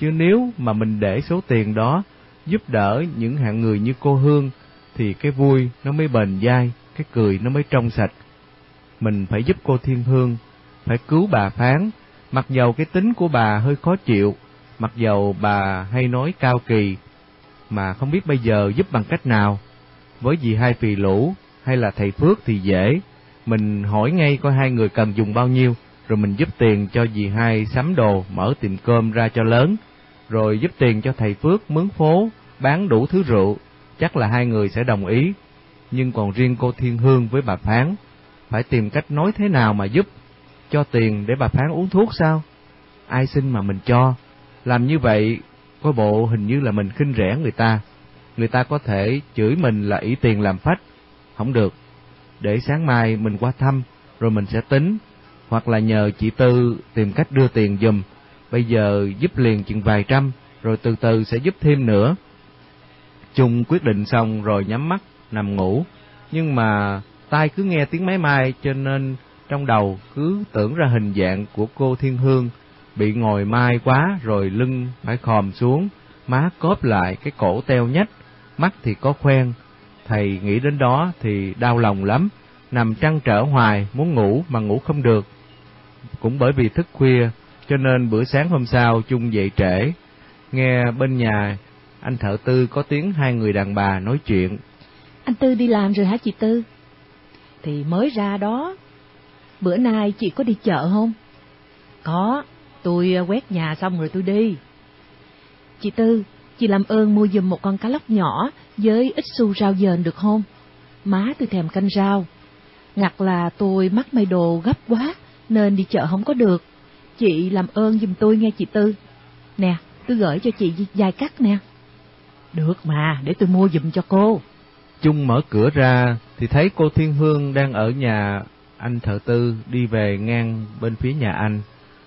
Chứ nếu mà mình để số tiền đó giúp đỡ những hạng người như cô Hương thì cái vui nó mới bền dai, cái cười nó mới trong sạch. Mình phải giúp cô Thiên Hương, phải cứu bà Phán, mặc dầu cái tính của bà hơi khó chịu, mặc dầu bà hay nói cao kỳ, mà không biết bây giờ giúp bằng cách nào. Với dì hai phì lũ hay là thầy Phước thì dễ, mình hỏi ngay coi hai người cần dùng bao nhiêu, rồi mình giúp tiền cho dì hai sắm đồ, mở tiệm cơm ra cho lớn, rồi giúp tiền cho thầy Phước mướn phố, bán đủ thứ rượu, chắc là hai người sẽ đồng ý. Nhưng còn riêng cô Thiên Hương với bà Phán, phải tìm cách nói thế nào mà giúp, cho tiền để bà Phán uống thuốc sao? Ai xin mà mình cho, làm như vậy có bộ hình như là mình khinh rẻ người ta. Người ta có thể chửi mình là ỷ tiền làm phách, không được. Để sáng mai mình qua thăm, rồi mình sẽ tính, hoặc là nhờ chị Tư tìm cách đưa tiền dùm, bây giờ giúp liền chừng vài trăm, rồi từ từ sẽ giúp thêm nữa. Chung quyết định xong rồi nhắm mắt, nằm ngủ, nhưng mà tai cứ nghe tiếng máy mai cho nên trong đầu cứ tưởng ra hình dạng của cô Thiên Hương. Bị ngồi mai quá rồi lưng phải khòm xuống, má cóp lại cái cổ teo nhách, mắt thì có khoen. Thầy nghĩ đến đó thì đau lòng lắm, nằm trăn trở hoài, muốn ngủ mà ngủ không được. Cũng bởi vì thức khuya, cho nên bữa sáng hôm sau chung dậy trễ. Nghe bên nhà anh thợ tư có tiếng hai người đàn bà nói chuyện. Anh Tư đi làm rồi hả chị Tư? Thì mới ra đó. Bữa nay chị có đi chợ không? Có, tôi ờ, quét nhà xong rồi tôi đi. Chị Tư, chị làm ơn mua giùm một con cá lóc nhỏ với ít xu rau dền được không? Má tôi thèm canh rau. Ngặt là tôi mắc may đồ gấp quá nên đi chợ không có được. Chị làm ơn giùm tôi nghe chị Tư. Nè, tôi gửi cho chị vài cắt nè. Được mà, để tôi mua giùm cho cô. Chung mở cửa ra thì thấy cô Thiên Hương đang ở nhà anh thợ tư đi về ngang bên phía nhà anh.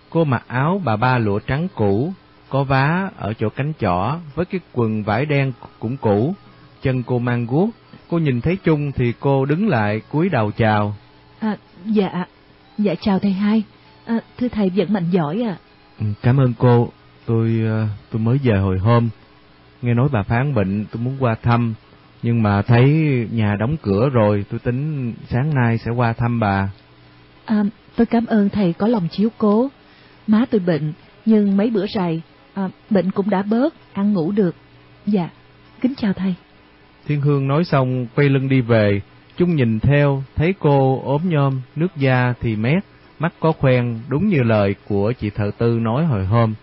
Cô mặc áo bà ba lụa trắng cũ, có vá ở chỗ cánh chỏ với cái quần vải đen cũng cũ, chân cô mang guốc. Cô nhìn thấy Chung thì cô đứng lại cúi đầu chào. À, dạ, dạ chào thầy hai. À, thưa thầy vẫn mạnh giỏi à. Cảm ơn cô, tôi ờ, tôi mới về hồi hôm. Nghe nói bà phán bệnh, tôi muốn qua thăm, nhưng mà thấy nhà đóng cửa rồi, tôi tính sáng nay sẽ qua thăm bà. À, tôi cảm ơn thầy có lòng chiếu cố. Má tôi bệnh, nhưng mấy bữa rày, à, bệnh cũng đã bớt, ăn ngủ được. Dạ, kính chào thầy. Thiên Hương nói xong, quay lưng đi về, Chung nhìn theo, thấy cô ốm nhôm, nước da thì mét, mắt có khoen, đúng như lời của chị thợ tư nói hồi hôm.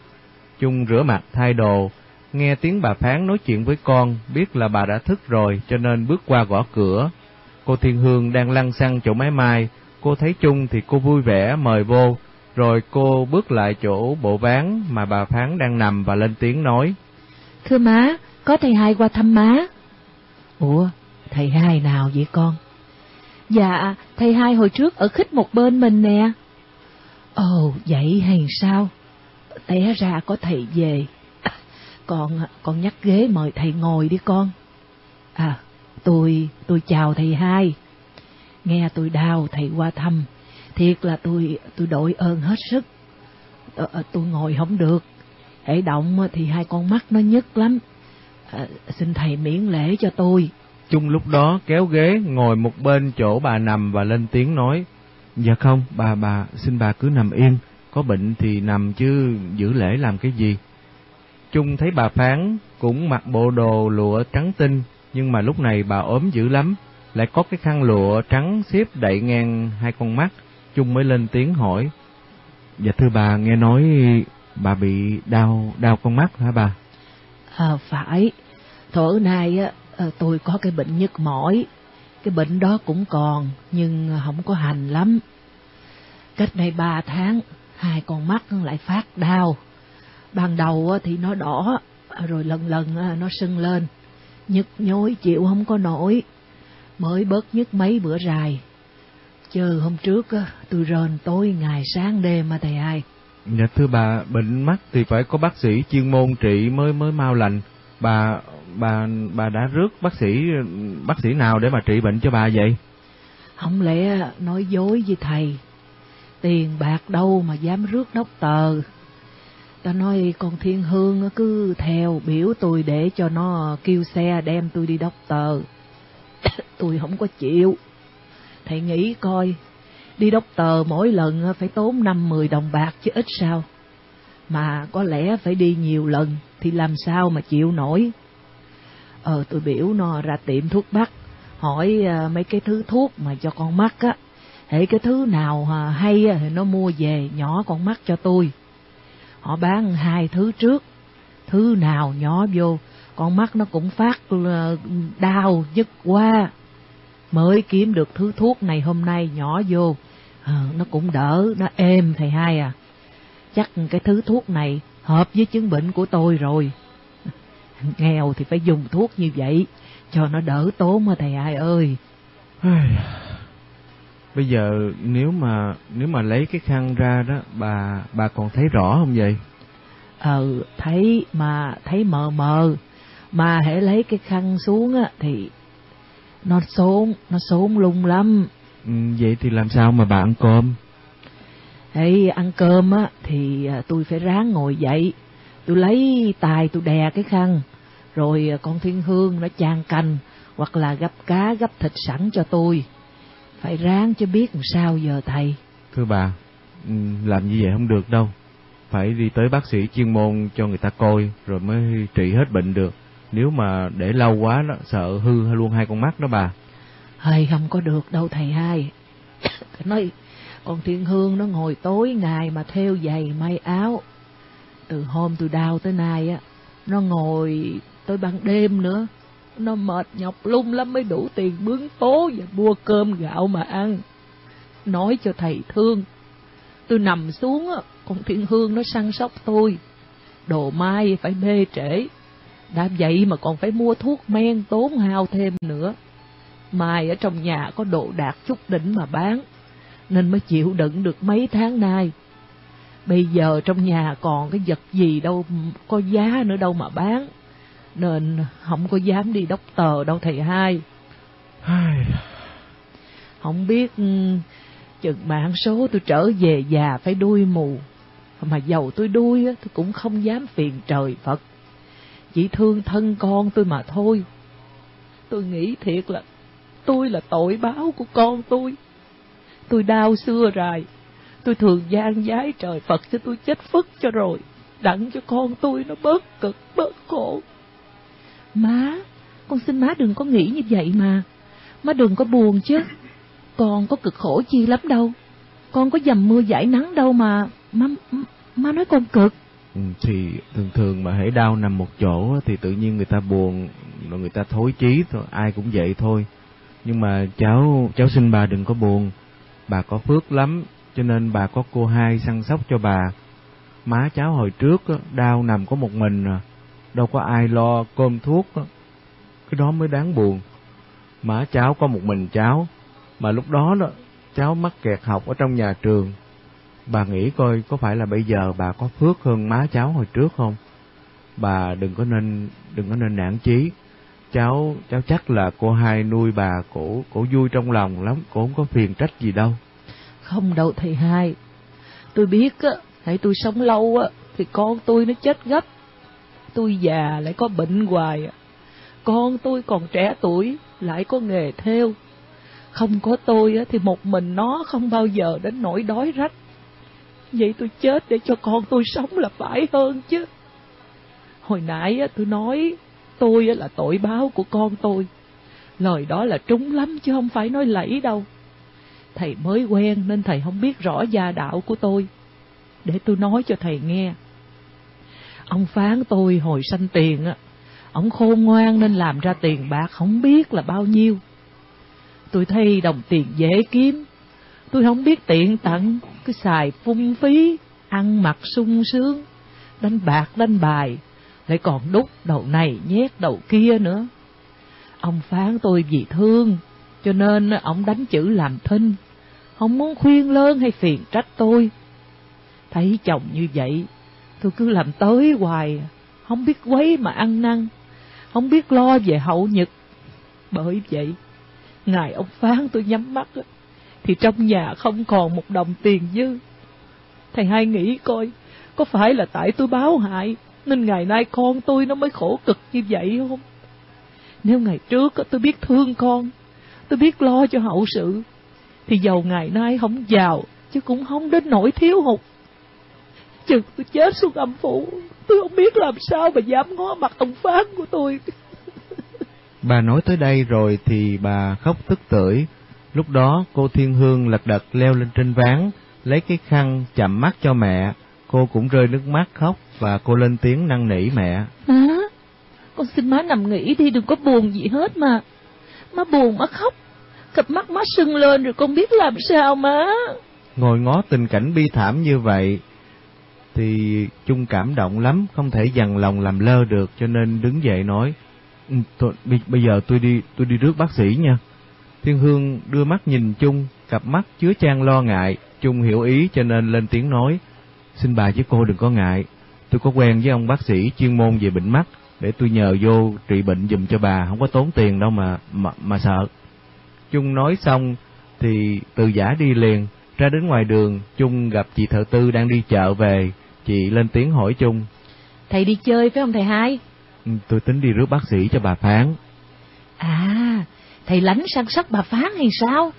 Chung rửa mặt thay đồ, nghe tiếng bà Phán nói chuyện với con, biết là bà đã thức rồi cho nên bước qua gõ cửa. Cô Thiên Hương đang lăn xăng chỗ máy mai, cô thấy Chung thì cô vui vẻ mời vô, rồi cô bước lại chỗ bộ ván mà bà Phán đang nằm và lên tiếng nói. Thưa má, có thầy hai qua thăm má. Ủa, thầy hai nào vậy con? Dạ, thầy hai hồi trước ở khích một bên mình nè. Ồ, vậy hay sao? Té ra có thầy về. À, con, con nhắc ghế mời thầy ngồi đi con. À, tôi, tôi chào thầy hai. Nghe tôi đau thầy qua thăm, thiệt là tôi, tôi đội ơn hết sức. Ờ, ờ, tôi ngồi không được, hễ động thì hai con mắt nó nhức lắm. À, xin thầy miễn lễ cho tôi. Chung lúc đó kéo ghế ngồi một bên chỗ bà nằm và lên tiếng nói, Dạ không, bà bà, xin bà cứ nằm yên, có bệnh thì nằm chứ giữ lễ làm cái gì. Chung thấy bà Phán cũng mặc bộ đồ lụa trắng tinh, nhưng mà lúc này bà ốm dữ lắm, lại có cái khăn lụa trắng xếp đậy ngang hai con mắt, Chung mới lên tiếng hỏi. Dạ thưa bà, nghe nói bà bị đau, đau con mắt hả bà? À, phải, thổ nay á, à, tôi có cái bệnh nhức mỏi, cái bệnh đó cũng còn, nhưng không có hành lắm. Cách đây ba tháng, hai con mắt lại phát đau. Ban đầu thì nó đỏ, rồi lần lần nó sưng lên. Nhức nhối chịu không có nổi, mới bớt nhức mấy bữa dài. Chứ hôm trước tôi rền tối ngày sáng đêm mà thầy ai. Dạ thưa bà, bệnh mắt thì phải có bác sĩ chuyên môn trị mới mới mau lành. Bà bà bà đã rước bác sĩ bác sĩ nào để mà trị bệnh cho bà vậy? Không lẽ nói dối với thầy. Tiền bạc đâu mà dám rước đốc tờ. Ta nói con Thiên Hương cứ theo biểu tôi để cho nó kêu xe đem tôi đi đốc tờ. tôi không có chịu. Thầy nghĩ coi, đi đốc tờ mỗi lần phải tốn năm mười đồng bạc chứ ít sao. Mà có lẽ phải đi nhiều lần thì làm sao mà chịu nổi. Ờ tôi biểu nó ra tiệm thuốc bắc, hỏi uh, mấy cái thứ thuốc mà cho con mắt á. Hệ cái thứ nào uh, hay thì nó mua về nhỏ con mắt cho tôi. Họ bán hai thứ trước, thứ nào nhỏ vô, con mắt nó cũng phát uh, đau, nhức quá Mới kiếm được thứ thuốc này hôm nay nhỏ vô, à, nó cũng đỡ, nó êm thầy hai à. Chắc cái thứ thuốc này hợp với chứng bệnh của tôi rồi. Nghèo thì phải dùng thuốc như vậy, cho nó đỡ tốn mà thầy hai ơi. Bây giờ nếu mà nếu mà lấy cái khăn ra đó, bà bà còn thấy rõ không vậy? Ờ, thấy mà thấy mờ mờ, mà hãy lấy cái khăn xuống á thì nó xốn, nó xốn lung lắm. Ừ, vậy thì làm sao mà bà ăn cơm? Ê, ăn cơm á thì à, tôi phải ráng ngồi dậy, tôi lấy tài tôi đè cái khăn, rồi à, con Thiên Hương nó chan canh hoặc là gấp cá gấp thịt sẵn cho tôi. Phải ráng chứ biết làm sao giờ thầy. Thưa bà, ừ, làm như vậy không được đâu. Phải đi tới bác sĩ chuyên môn cho người ta coi rồi mới trị hết bệnh được. Nếu mà để lâu quá đó, sợ hư luôn hai con mắt đó bà. Hay không có được đâu thầy hai. nói con Thiên Hương nó ngồi tối ngày mà theo giày may áo. Từ hôm tôi đau tới nay á, nó ngồi tới ban đêm nữa. Nó mệt nhọc lung lắm mới đủ tiền bướng tố và mua cơm gạo mà ăn. Nói cho thầy thương. Tôi nằm xuống á, con Thiên Hương nó săn sóc tôi. Đồ mai phải bê trễ. Đã vậy mà còn phải mua thuốc men tốn hao thêm nữa. Mai ở trong nhà có độ đạt chút đỉnh mà bán nên mới chịu đựng được mấy tháng nay. Bây giờ trong nhà còn cái vật gì đâu có giá nữa đâu mà bán, nên không có dám đi đốc tờ đâu thầy hai. Không biết ừ, chừng mạng số tôi trở về già phải đuôi mù, mà giàu tôi đuôi tôi cũng không dám phiền trời Phật. Chỉ thương thân con tôi mà thôi. Tôi nghĩ thiệt là tôi là tội báo của con tôi. Tôi đau xưa rồi tôi thường gian giái trời Phật cho tôi chết phức cho rồi, đặng cho con tôi nó bớt cực, bớt khổ. Má, con xin má đừng có nghĩ như vậy mà, má đừng có buồn chứ, con có cực khổ chi lắm đâu, con có dầm mưa giải nắng đâu mà, má, má nói con cực. Ừ, thì thường thường mà hãy đau nằm một chỗ thì tự nhiên người ta buồn, rồi người ta thối chí thôi, ai cũng vậy thôi. Nhưng mà cháu, cháu xin bà đừng có buồn, bà có phước lắm, cho nên bà có cô hai săn sóc cho bà. Má cháu hồi trước đau nằm có một mình à, đâu có ai lo cơm thuốc cái đó mới đáng buồn. Má cháu có một mình cháu, mà lúc đó đó cháu mắc kẹt học ở trong nhà trường. Bà nghĩ coi có phải là bây giờ bà có phước hơn má cháu hồi trước không? Bà đừng có nên đừng có nên nản chí. Cháu cháu chắc là cô hai nuôi bà cổ cổ vui trong lòng lắm, cổ không có phiền trách gì đâu. Không đâu thầy hai. Tôi biết á, hãy tôi sống lâu á thì con tôi nó chết gấp. Tôi già lại có bệnh hoài. Con tôi còn trẻ tuổi lại có nghề theo. Không có tôi á thì một mình nó không bao giờ đến nỗi đói rách. Vậy tôi chết để cho con tôi sống là phải hơn chứ. Hồi nãy tôi nói tôi là tội báo của con tôi. Lời đó là trúng lắm chứ không phải nói lẫy đâu. Thầy mới quen nên thầy không biết rõ gia đạo của tôi. Để tôi nói cho thầy nghe. Ông phán tôi hồi sanh tiền á, ông khôn ngoan nên làm ra tiền bạc không biết là bao nhiêu. Tôi thấy đồng tiền dễ kiếm, tôi không biết tiện tặng, cứ xài phung phí, ăn mặc sung sướng, đánh bạc đánh bài, lại còn đúc đầu này nhét đầu kia nữa. Ông phán tôi vì thương, cho nên ông đánh chữ làm thinh, không muốn khuyên lớn hay phiền trách tôi. Thấy chồng như vậy, tôi cứ làm tới hoài, không biết quấy mà ăn năn, không biết lo về hậu nhật. Bởi vậy, ngày ông phán tôi nhắm mắt, thì trong nhà không còn một đồng tiền dư. Thầy hai nghĩ coi, có phải là tại tôi báo hại, nên ngày nay con tôi nó mới khổ cực như vậy không? Nếu ngày trước tôi biết thương con, tôi biết lo cho hậu sự, thì giàu ngày nay không giàu, chứ cũng không đến nỗi thiếu hụt. Chừng tôi chết xuống âm phủ, tôi không biết làm sao mà dám ngó mặt ông phán của tôi. Bà nói tới đây rồi thì bà khóc tức tưởi. Lúc đó cô Thiên Hương lật đật leo lên trên ván, lấy cái khăn chậm mắt cho mẹ. Cô cũng rơi nước mắt khóc và cô lên tiếng năn nỉ mẹ. Má, con xin má nằm nghỉ đi, đừng có buồn gì hết mà. Má buồn má khóc, cặp mắt má sưng lên rồi con biết làm sao má. Ngồi ngó tình cảnh bi thảm như vậy, thì Chung cảm động lắm, không thể dằn lòng làm lơ được cho nên đứng dậy nói, ừ, tôi, bây giờ tôi đi tôi đi rước bác sĩ nha. Thiên Hương đưa mắt nhìn Chung, cặp mắt chứa chan lo ngại, Chung hiểu ý cho nên lên tiếng nói, xin bà với cô đừng có ngại, tôi có quen với ông bác sĩ chuyên môn về bệnh mắt, để tôi nhờ vô trị bệnh giùm cho bà, không có tốn tiền đâu mà mà, mà sợ. Chung nói xong thì từ giả đi liền, ra đến ngoài đường, Chung gặp chị thợ tư đang đi chợ về, chị lên tiếng hỏi Chung. Thầy đi chơi phải không thầy hai? Ừ, tôi tính đi rước bác sĩ cho bà phán. À, thầy lánh săn sóc bà phán hay sao?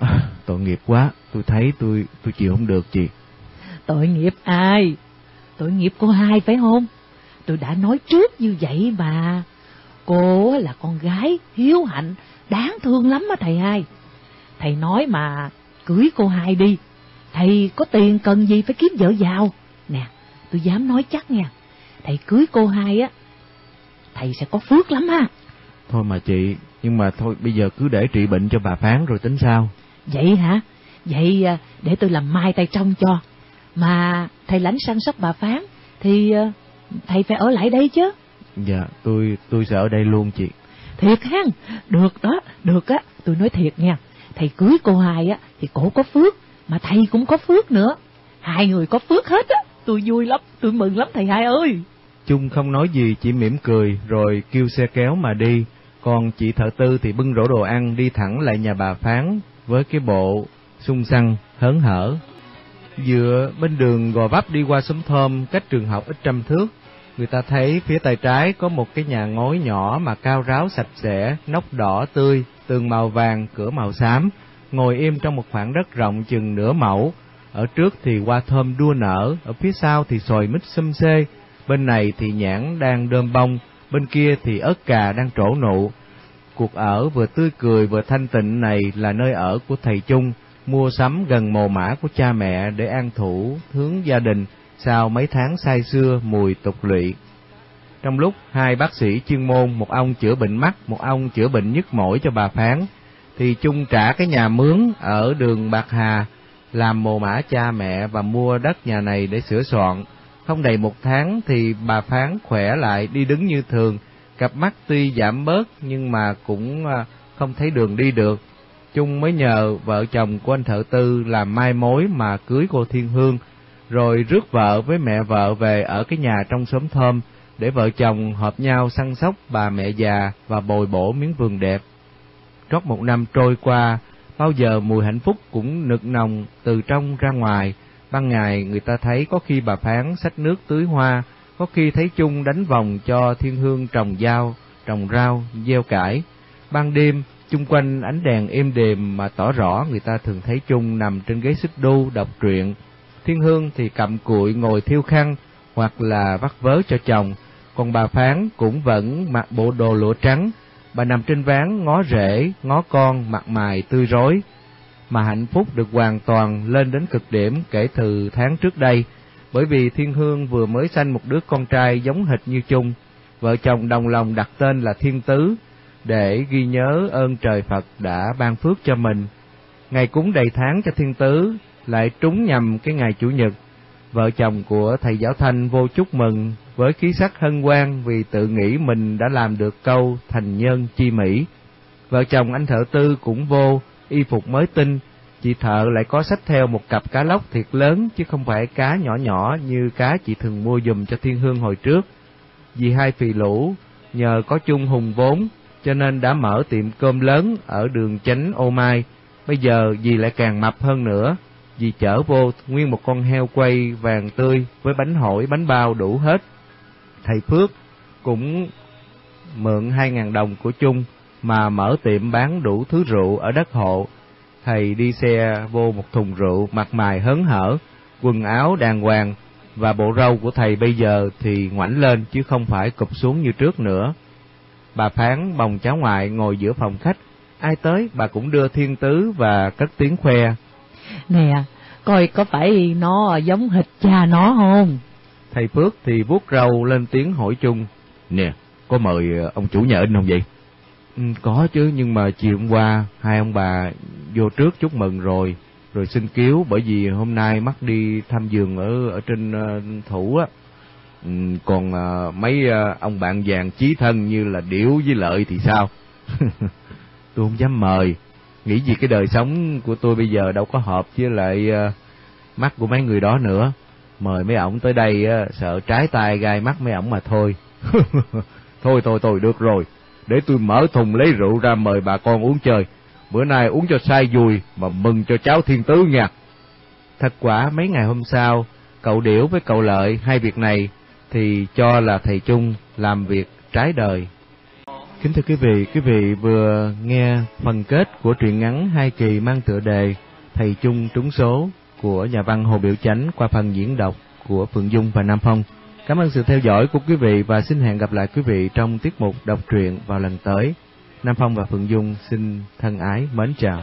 À, tội nghiệp quá, tôi thấy tôi tôi chịu không được chị. Tội nghiệp ai? Tội nghiệp cô hai phải không? Tôi đã nói trước như vậy mà. Cô là con gái, hiếu hạnh, đáng thương lắm á thầy hai. Thầy nói mà, cưới cô hai đi. Thầy có tiền cần gì phải kiếm vợ giàu. Nè, tôi dám nói chắc nha. Thầy cưới cô hai á, thầy sẽ có phước lắm ha. Thôi mà chị, nhưng mà thôi bây giờ cứ để trị bệnh cho bà phán rồi tính sao? Vậy hả? Vậy à, để tôi làm mai tay trong cho. Mà thầy lãnh săn sóc bà phán thì à, thầy phải ở lại đây chứ. Dạ, tôi tôi sẽ ở đây luôn chị. Thiệt ha, được đó, được á, tôi nói thiệt nha. Thầy cưới cô hai á thì cổ có phước, mà thầy cũng có phước nữa. Hai người có phước hết á, tôi vui lắm, tôi mừng lắm thầy hai ơi. Trung không nói gì, chỉ mỉm cười rồi kêu xe kéo mà đi. Còn chị thợ tư thì bưng rổ đồ ăn đi thẳng lại nhà bà Phán với cái bộ sung săn, hớn hở. Dựa bên đường gò vấp đi qua xóm thơm cách trường học ít trăm thước, người ta thấy phía tay trái có một cái nhà ngói nhỏ mà cao ráo sạch sẽ, nóc đỏ tươi, tường màu vàng, cửa màu xám, ngồi im trong một khoảng đất rộng chừng nửa mẫu. Ở trước thì hoa thơm đua nở, ở phía sau thì xoài mít xum xê, bên này thì nhãn đang đơm bông, bên kia thì ớt cà đang trổ nụ. Cuộc ở vừa tươi cười vừa thanh tịnh này là nơi ở của thầy Trung, mua sắm gần mồ mã của cha mẹ để an thủ, hướng gia đình sau mấy tháng say xưa mùi tục lụy. Trong lúc hai bác sĩ chuyên môn, một ông chữa bệnh mắt, một ông chữa bệnh nhức mỏi cho bà Phán, thì Trung trả cái nhà mướn ở đường Bạc Hà, làm mồ mã cha mẹ và mua đất nhà này để sửa soạn. Không đầy một tháng thì bà Phán khỏe lại đi đứng như thường, cặp mắt tuy giảm bớt nhưng mà cũng à, không thấy đường đi được. chung mới nhờ vợ chồng của anh thợ tư làm mai mối mà cưới cô Thiên Hương, rồi rước vợ với mẹ vợ về ở cái nhà trong xóm thơm để vợ chồng hợp nhau săn sóc bà mẹ già và bồi bổ miếng vườn đẹp. Trót một năm trôi qua, bao giờ mùi hạnh phúc cũng nực nồng từ trong ra ngoài. Ban ngày người ta thấy có khi bà phán xách nước tưới hoa, có khi thấy chung đánh vòng cho thiên hương trồng dao, trồng rau, gieo cải. Ban đêm, chung quanh ánh đèn êm đềm mà tỏ rõ người ta thường thấy chung nằm trên ghế xích đu đọc truyện. Thiên hương thì cầm cụi ngồi thiêu khăn, hoặc là vắt vớ cho chồng, còn bà phán cũng vẫn mặc bộ đồ lụa trắng, bà nằm trên ván ngó rễ, ngó con, mặt mày tươi rối, mà hạnh phúc được hoàn toàn lên đến cực điểm kể từ tháng trước đây, bởi vì Thiên Hương vừa mới sanh một đứa con trai giống hệt như chung, vợ chồng đồng lòng đặt tên là Thiên Tứ, để ghi nhớ ơn trời Phật đã ban phước cho mình. Ngày cúng đầy tháng cho Thiên Tứ, lại trúng nhầm cái ngày Chủ nhật. Vợ chồng của thầy giáo Thanh vô chúc mừng với khí sắc hân hoan vì tự nghĩ mình đã làm được câu thành nhân chi mỹ. Vợ chồng anh thợ tư cũng vô, y phục mới tinh, chị thợ lại có sách theo một cặp cá lóc thiệt lớn chứ không phải cá nhỏ nhỏ như cá chị thường mua dùm cho thiên hương hồi trước. Vì hai phì lũ nhờ có chung hùng vốn cho nên đã mở tiệm cơm lớn ở đường chánh ô mai. Bây giờ dì lại càng mập hơn nữa, dì chở vô nguyên một con heo quay vàng tươi với bánh hỏi bánh bao đủ hết. Thầy Phước cũng mượn hai ngàn đồng của chung mà mở tiệm bán đủ thứ rượu ở đất hộ. Thầy đi xe vô một thùng rượu, mặt mày hớn hở, quần áo đàng hoàng, và bộ râu của thầy bây giờ thì ngoảnh lên chứ không phải cụp xuống như trước nữa. Bà Phán bồng cháu ngoại ngồi giữa phòng khách, ai tới bà cũng đưa thiên tứ và cất tiếng khoe. Nè, coi có phải nó giống hệt cha nó không? Thầy Phước thì vuốt râu lên tiếng hỏi chung. Nè, có mời ông chủ nhà in không vậy? Ừ, có chứ, nhưng mà chiều hôm qua hai ông bà vô trước chúc mừng rồi, rồi xin cứu bởi vì hôm nay mắc đi thăm giường ở ở trên uh, thủ á. Ừ, còn uh, mấy uh, ông bạn vàng chí thân như là Điểu với Lợi thì sao? tôi không dám mời, nghĩ gì cái đời sống của tôi bây giờ đâu có hợp với lại uh, mắt của mấy người đó nữa. Mời mấy ổng tới đây uh, sợ trái tay gai mắt mấy ổng mà thôi. thôi thôi thôi được rồi, để tôi mở thùng lấy rượu ra mời bà con uống chơi. Bữa nay uống cho say vui mà mừng cho cháu thiên tứ nha. Thật quả mấy ngày hôm sau, cậu Điểu với cậu Lợi hai việc này thì cho là thầy Trung làm việc trái đời. Kính thưa quý vị, quý vị vừa nghe phần kết của truyện ngắn hai kỳ mang tựa đề Thầy Trung trúng số của nhà văn Hồ Biểu Chánh qua phần diễn đọc của Phượng Dung và Nam Phong. Cảm ơn sự theo dõi của quý vị và xin hẹn gặp lại quý vị trong tiết mục đọc truyện vào lần tới. Nam Phong và Phượng Dung xin thân ái mến chào.